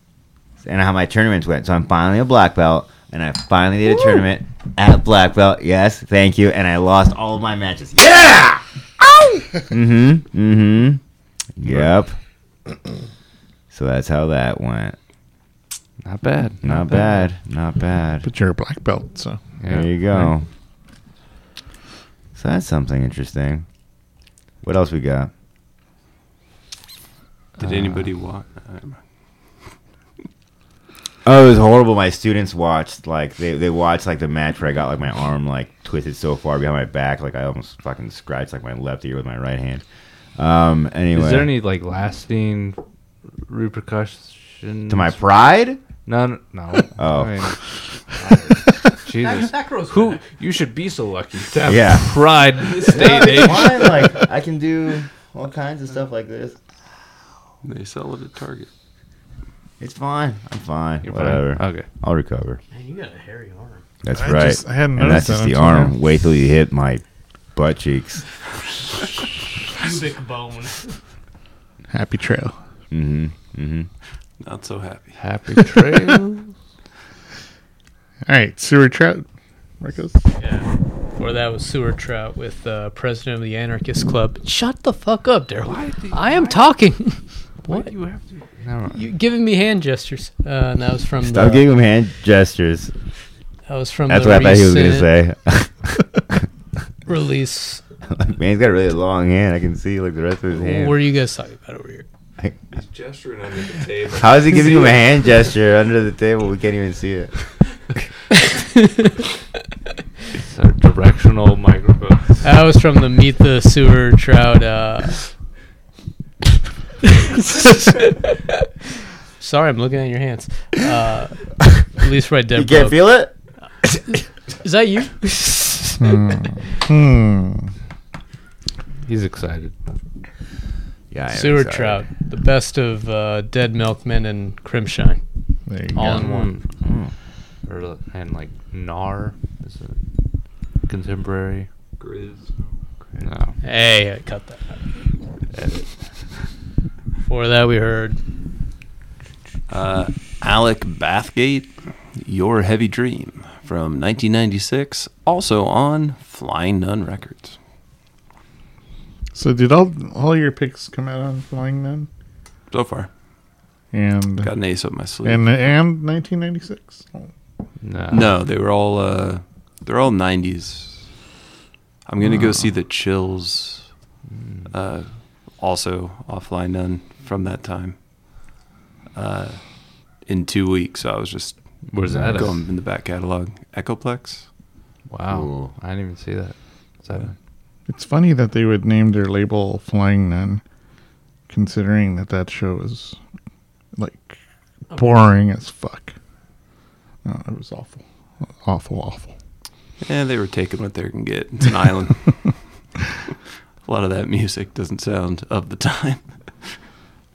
Speaker 5: and how my tournaments went. So I'm finally a black belt, and I finally did a tournament at black belt. Yes, thank you. And I lost all of my matches. Yeah. Ow. mm-hmm. Mm-hmm. Yep. So that's how that went.
Speaker 3: Not bad.
Speaker 5: Not bad. Not bad.
Speaker 6: But you're a black belt, so
Speaker 5: There you go. So that's something interesting. What else we got?
Speaker 7: Did anybody watch?
Speaker 5: Oh, it was horrible. My students watched like they, they watched like the match where I got like my arm like twisted so far behind my back, like I almost fucking scratched like my left ear with my right hand. Um. Anyway,
Speaker 3: Is there any like lasting repercussions
Speaker 5: to my pride?
Speaker 3: No, no. no.
Speaker 5: Oh.
Speaker 3: I mean, Jesus.
Speaker 8: that grows
Speaker 3: Who
Speaker 8: back.
Speaker 3: you should be so lucky to have
Speaker 5: Yeah.
Speaker 3: pride in this day and age.
Speaker 5: Fine, like I can do all kinds of stuff like this.
Speaker 7: They sell it at Target.
Speaker 5: It's fine. I'm fine.
Speaker 3: You're fine? Okay.
Speaker 5: I'll recover.
Speaker 8: Man, you got a hairy arm.
Speaker 5: That's
Speaker 6: I
Speaker 5: right.
Speaker 6: just- I hadn't
Speaker 5: and that's
Speaker 6: noticed
Speaker 5: just
Speaker 6: that
Speaker 5: the arm.
Speaker 6: now.
Speaker 5: Wait till you hit my butt cheeks.
Speaker 8: Pubic bone.
Speaker 6: happy trail.
Speaker 5: Mm-hmm. Mm-hmm.
Speaker 7: Not so happy.
Speaker 3: Happy trail.
Speaker 6: All right, sewer trout. Marcos.
Speaker 8: Yeah. Or that was Sewer Trout with uh, President of the Anarchist Club. Shut the fuck up, Daryl. I am talking. what?
Speaker 3: you have to. No,
Speaker 8: You giving me hand gestures? Uh, and that was from
Speaker 5: Stop
Speaker 8: the.
Speaker 5: giving him hand gestures.
Speaker 8: That was from
Speaker 5: That's
Speaker 8: the
Speaker 5: what I thought he was gonna say.
Speaker 8: release.
Speaker 5: like, man, he's got a really long hand. I can see like the rest of his hand.
Speaker 8: What are you guys talking about over here?
Speaker 7: He's gesturing under the table.
Speaker 5: How is he giving him a hand gesture under the table? We can't even see it.
Speaker 3: It's a directional microphone.
Speaker 8: That was from the Meet the Sewer Trout. Uh... Sorry, I'm looking at your hands. Uh, at least right there.
Speaker 5: You can't feel it?
Speaker 8: Is that you?
Speaker 6: Hmm. Hmm.
Speaker 3: He's excited.
Speaker 5: Yeah, I am
Speaker 8: Sewer. Trout, the best of uh, Dead Milkmen and Crimpshrine,
Speaker 6: There you
Speaker 8: all
Speaker 6: go.
Speaker 8: in one.
Speaker 3: Mm. Or, and like Nar is a contemporary.
Speaker 7: Grizz.
Speaker 3: No.
Speaker 8: Hey, I cut that. Before that, we heard
Speaker 7: Uh, Alec Bathgate, Your Heavy Dream from 1996, also on Flying Nun Records.
Speaker 6: So did all all your picks come out on Flying Nun?
Speaker 7: So far,
Speaker 6: And
Speaker 7: got an ace up my sleeve.
Speaker 6: and and 1996. Oh.
Speaker 3: No.
Speaker 7: no, they were all uh, they're all 90s. I'm gonna go see the Chills, uh, also offline Nun from that time. Uh, in two weeks, so I was just
Speaker 3: Where's that at?
Speaker 7: going in the back catalog. Echoplex.
Speaker 3: Wow.
Speaker 5: Ooh.
Speaker 3: I didn't even see that. Is that
Speaker 6: It's funny that they would name their label Flying Nun, considering that that show is like boring as fuck. Oh, it was awful, awful, awful.
Speaker 7: Yeah, they were taking what they can get. It's an island. A lot of that music doesn't sound of the time.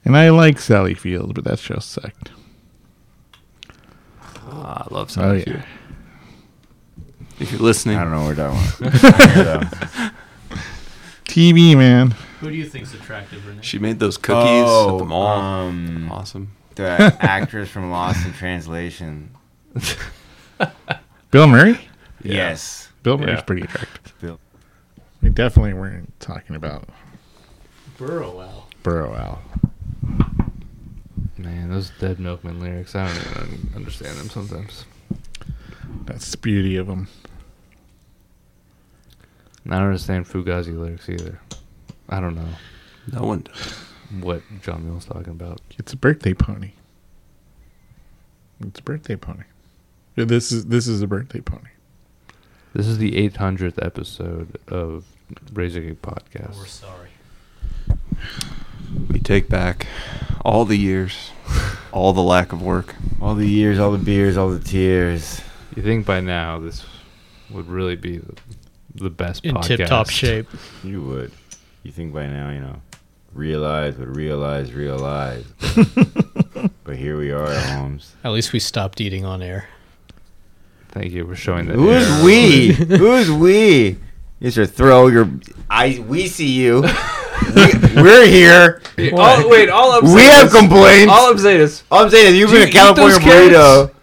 Speaker 6: And I like Sally Field, but that show sucked.
Speaker 7: Ah, I love
Speaker 6: Oh
Speaker 7: Sally
Speaker 6: yeah,
Speaker 7: Field. If you're listening,
Speaker 5: I don't know what we're talking about.
Speaker 6: TV man.
Speaker 8: Who do you think's attractive, Renee?
Speaker 7: she made those cookies
Speaker 5: Oh,
Speaker 7: at the mall.
Speaker 5: um,
Speaker 7: awesome.
Speaker 5: the actress from Lost in Translation.
Speaker 6: Bill Murray.
Speaker 5: Yes.
Speaker 6: Bill Murray's
Speaker 3: Yeah.
Speaker 6: pretty attractive.
Speaker 5: Bill.
Speaker 6: We definitely weren't talking about.
Speaker 8: Burrowell.
Speaker 6: Burrow Al.
Speaker 3: Man, those Dead Milkmen lyrics, I don't even understand them sometimes.
Speaker 6: That's the beauty of them.
Speaker 3: I don't understand Fugazi lyrics either. I don't know
Speaker 7: No one does.
Speaker 3: what John Mill's talking about.
Speaker 6: It's a birthday pony. It's a birthday pony. Yeah, This is this is a birthday pony.
Speaker 3: This is the 800th episode of Razor Cake Podcast.
Speaker 8: We're sorry.
Speaker 7: We take back all the years, all the lack of work.
Speaker 5: All the years, all the beers, all the tears.
Speaker 3: You think by now this would really be the, the best
Speaker 8: in tip top shape.
Speaker 5: You would. You think by now, you know, realize would realize, realize. but here we are at Holmes.
Speaker 8: At least we stopped eating on air.
Speaker 3: Thank you for showing that.
Speaker 5: Who's
Speaker 3: air.
Speaker 5: we? Who's we? You your throw your. I. We see you. we, we're here.
Speaker 3: All, wait, all I'm
Speaker 5: We
Speaker 3: saying
Speaker 5: have
Speaker 3: is-
Speaker 5: complaints.
Speaker 3: All I'm saying is,
Speaker 5: All I'm saying is you've been
Speaker 3: you
Speaker 5: a California burrito.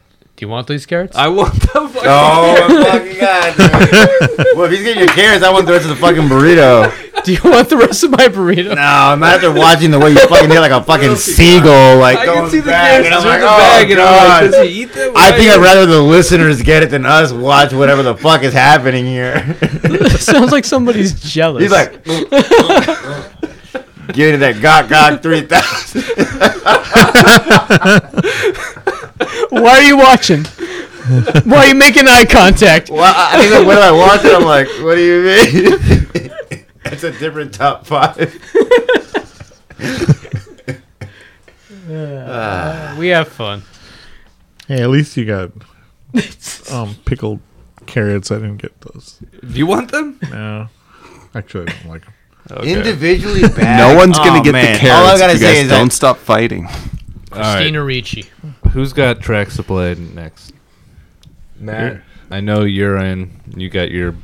Speaker 8: Do you want these carrots?
Speaker 3: I want the fucking
Speaker 5: Oh my fucking god! dude. well, if he's getting your carrots, I want the rest of the fucking burrito.
Speaker 8: Do you want the rest of my burrito?
Speaker 5: No, I'm not after watching the way you fucking hit like a fucking seagull, like
Speaker 3: I
Speaker 5: going
Speaker 3: can see the
Speaker 5: back,
Speaker 3: carrots
Speaker 5: and I'm
Speaker 3: through
Speaker 5: like,
Speaker 3: the
Speaker 5: oh
Speaker 3: bag, and I'm like,
Speaker 5: god.
Speaker 3: does he eat them?
Speaker 5: I think I'd rather the listeners get it than us watch whatever the fuck is happening here.
Speaker 8: Sounds like somebody's jealous.
Speaker 5: He's like, giving it that gok gok three thousand.
Speaker 8: Why are you watching? Why are you making eye contact?
Speaker 5: Well, I I mean, when I watch it, I'm like, what do you mean? It's a different top five.
Speaker 8: Uh, we have fun.
Speaker 6: Hey, at least you got um pickled carrots. I didn't get those.
Speaker 3: Do you want them?
Speaker 6: No, actually, I don't like them.
Speaker 3: Okay.
Speaker 5: Individually bad.
Speaker 7: No one's gonna
Speaker 5: Oh,
Speaker 7: get
Speaker 5: man.
Speaker 7: the carrots.
Speaker 5: All I gotta
Speaker 7: if you
Speaker 5: say
Speaker 7: guys
Speaker 5: is
Speaker 7: don't
Speaker 5: that
Speaker 7: stop fighting.
Speaker 3: All right.
Speaker 8: Christina Ricci.
Speaker 3: Who's got tracks to play next? Matt. I know you're in. You got your.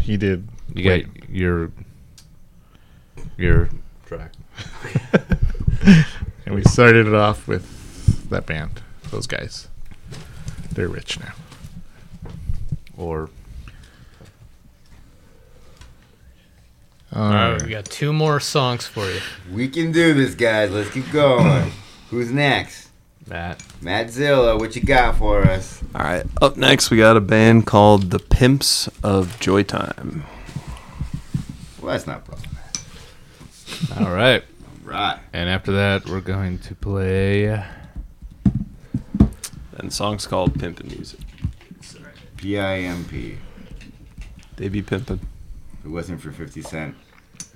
Speaker 6: He did.
Speaker 3: You
Speaker 6: Wait.
Speaker 3: got your. Your track.
Speaker 6: And we started it off with that band. Those guys. They're rich now.
Speaker 3: Or
Speaker 6: All
Speaker 8: All right,
Speaker 6: right.
Speaker 8: we got two more songs for you.
Speaker 5: we can do this, guys. Let's keep going. Who's next?
Speaker 3: Matt.
Speaker 5: Matt Zilla, what you got for us?
Speaker 7: All right. Up next, we got a band called the Pimps of Joytime.
Speaker 5: Well, that's not problem.
Speaker 3: All right.
Speaker 5: Right.
Speaker 3: And after that, we're going to play.
Speaker 7: Uh, and the song's called Pimpin' Music.
Speaker 5: P I M P.
Speaker 7: They be pimpin'.
Speaker 5: If it wasn't for 50 Cent,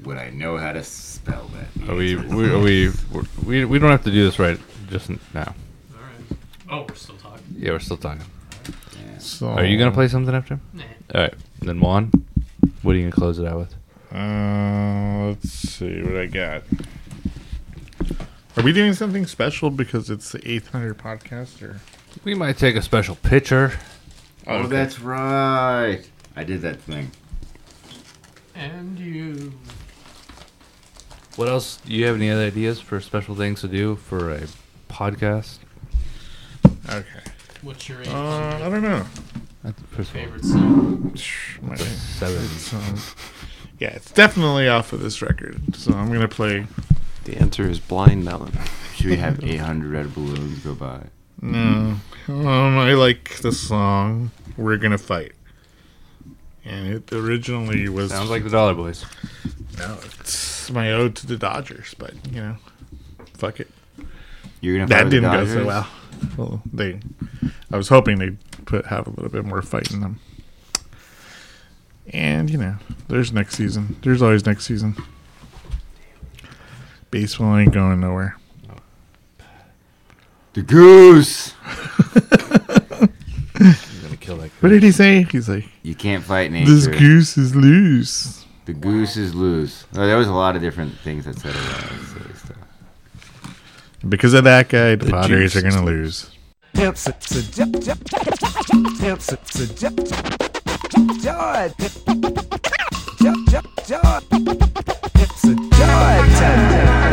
Speaker 5: would I know how to spell that?
Speaker 3: Are we? we are we? We we don't have to do this right just n- now. Alright.
Speaker 8: Oh, we're still talking.
Speaker 3: Yeah, we're still talking.
Speaker 6: So,
Speaker 3: Are you gonna play something after?
Speaker 8: Nah.
Speaker 3: All right. Then Juan, what are you gonna close it out with?
Speaker 6: Uh, let's see what I got. Are we doing something special because it's the 800 podcast or?
Speaker 3: We might take a special picture.
Speaker 5: Oh,
Speaker 6: okay.
Speaker 5: that's right. I did that thing.
Speaker 8: And you.
Speaker 3: What else? Do you have any other ideas for special things to do for a podcast?
Speaker 6: Okay.
Speaker 8: What's your
Speaker 6: Uh, I don't know.
Speaker 3: That's first of
Speaker 8: favorite song?
Speaker 6: My-
Speaker 3: seven.
Speaker 6: it's, um, yeah, it's definitely off of this record. So I'm gonna play.
Speaker 7: The answer is Blind Melon.
Speaker 5: Should we have 800 red balloons go by?
Speaker 6: No, um, I like the song "We're Gonna Fight," and it originally was
Speaker 3: Sounds like the Dollar Boys.
Speaker 6: no, it's my ode to the Dodgers, but you know, fuck it.
Speaker 5: You're gonna
Speaker 6: That didn't go so well. Well, they, I was hoping they'd put have a little bit more fight in them. And you know, there's next season. There's always next season. Baseball ain't going nowhere.
Speaker 5: The goose.
Speaker 3: I'm gonna kill that.
Speaker 6: What did he say? He's like,
Speaker 5: You can't fight nature.
Speaker 6: "This goose is loose."
Speaker 5: The goose is loose. Oh, there was a lot of different things that said about that silly stuff.
Speaker 6: Because of that guy, the,
Speaker 7: The
Speaker 6: Padres
Speaker 7: juice
Speaker 6: are gonna lose.
Speaker 12: Pimps, it's a dip, dip. Pimps, it's a dip, joy. Joy, joy, joy. It's a joy time.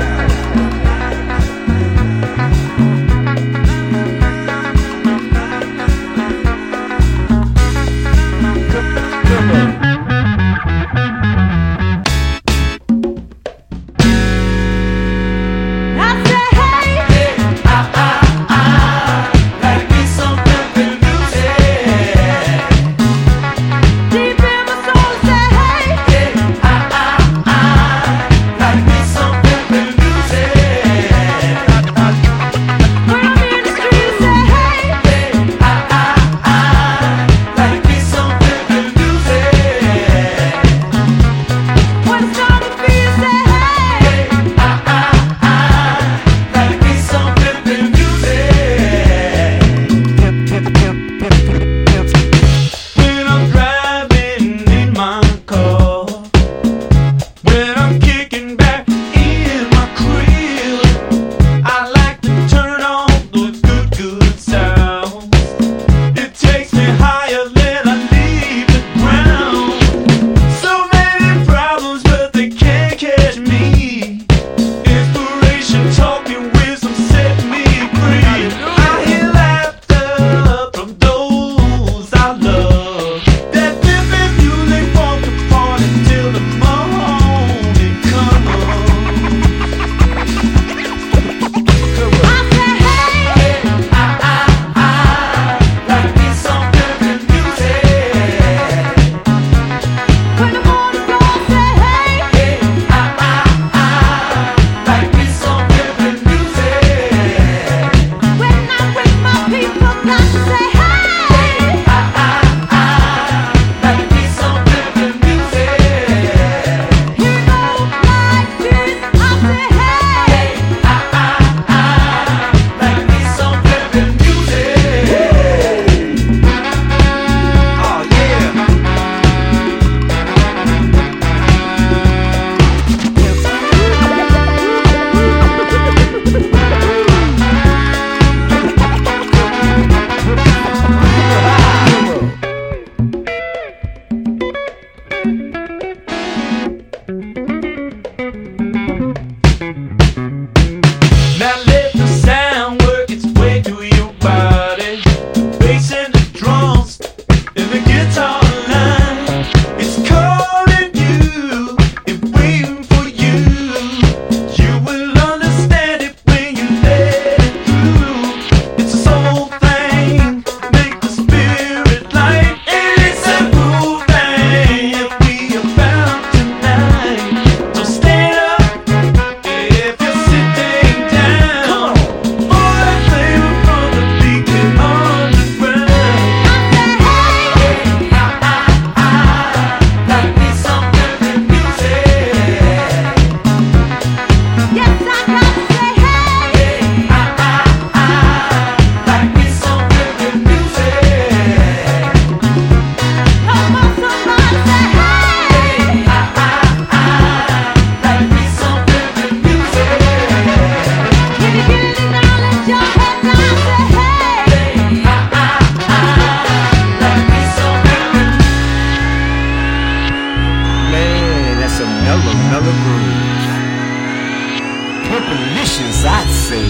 Speaker 13: emotions, I'd say.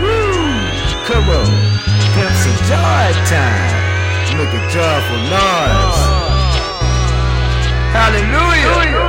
Speaker 13: Woo! Come on, pimps a joy time. Make a joyful noise.
Speaker 2: Oh. Hallelujah.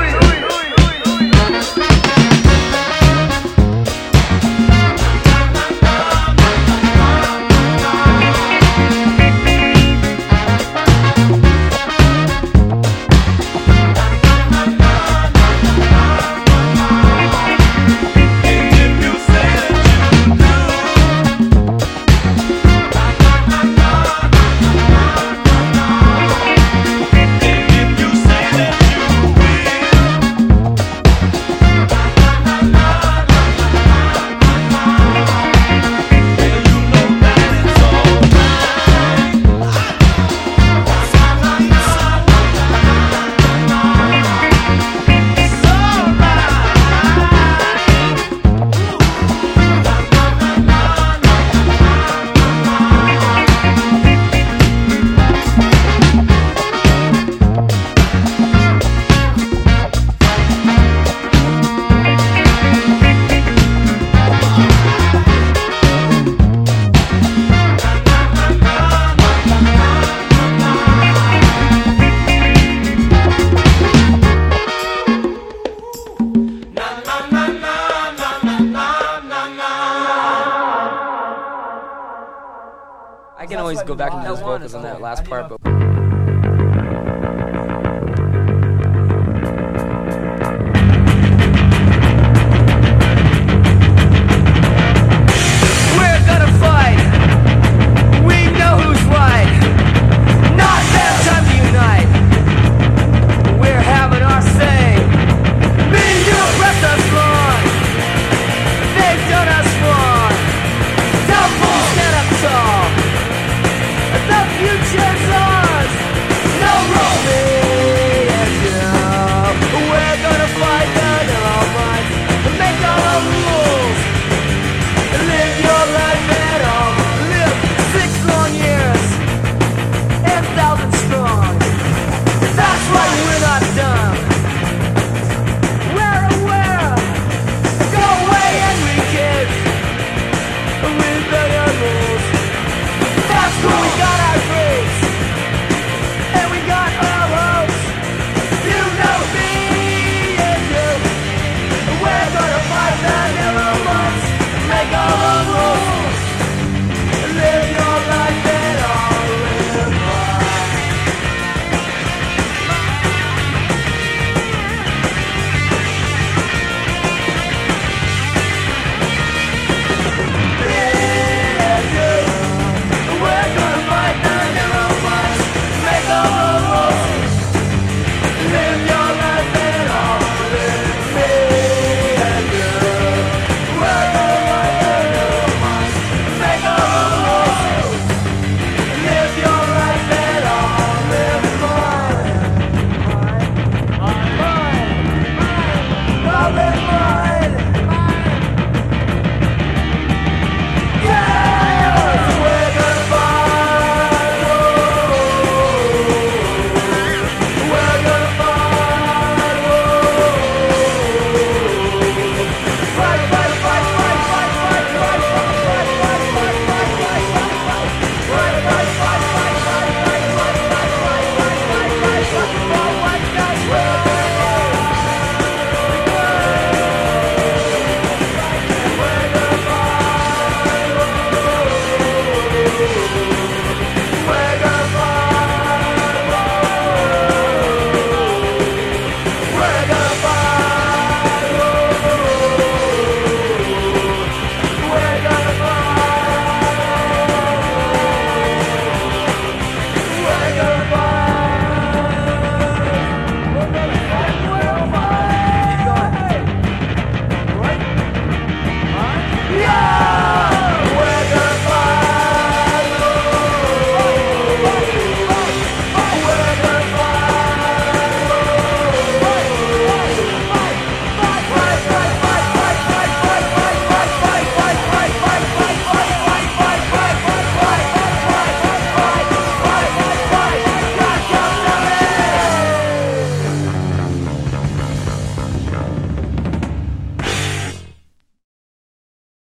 Speaker 2: go back and do his vocals on that last part, but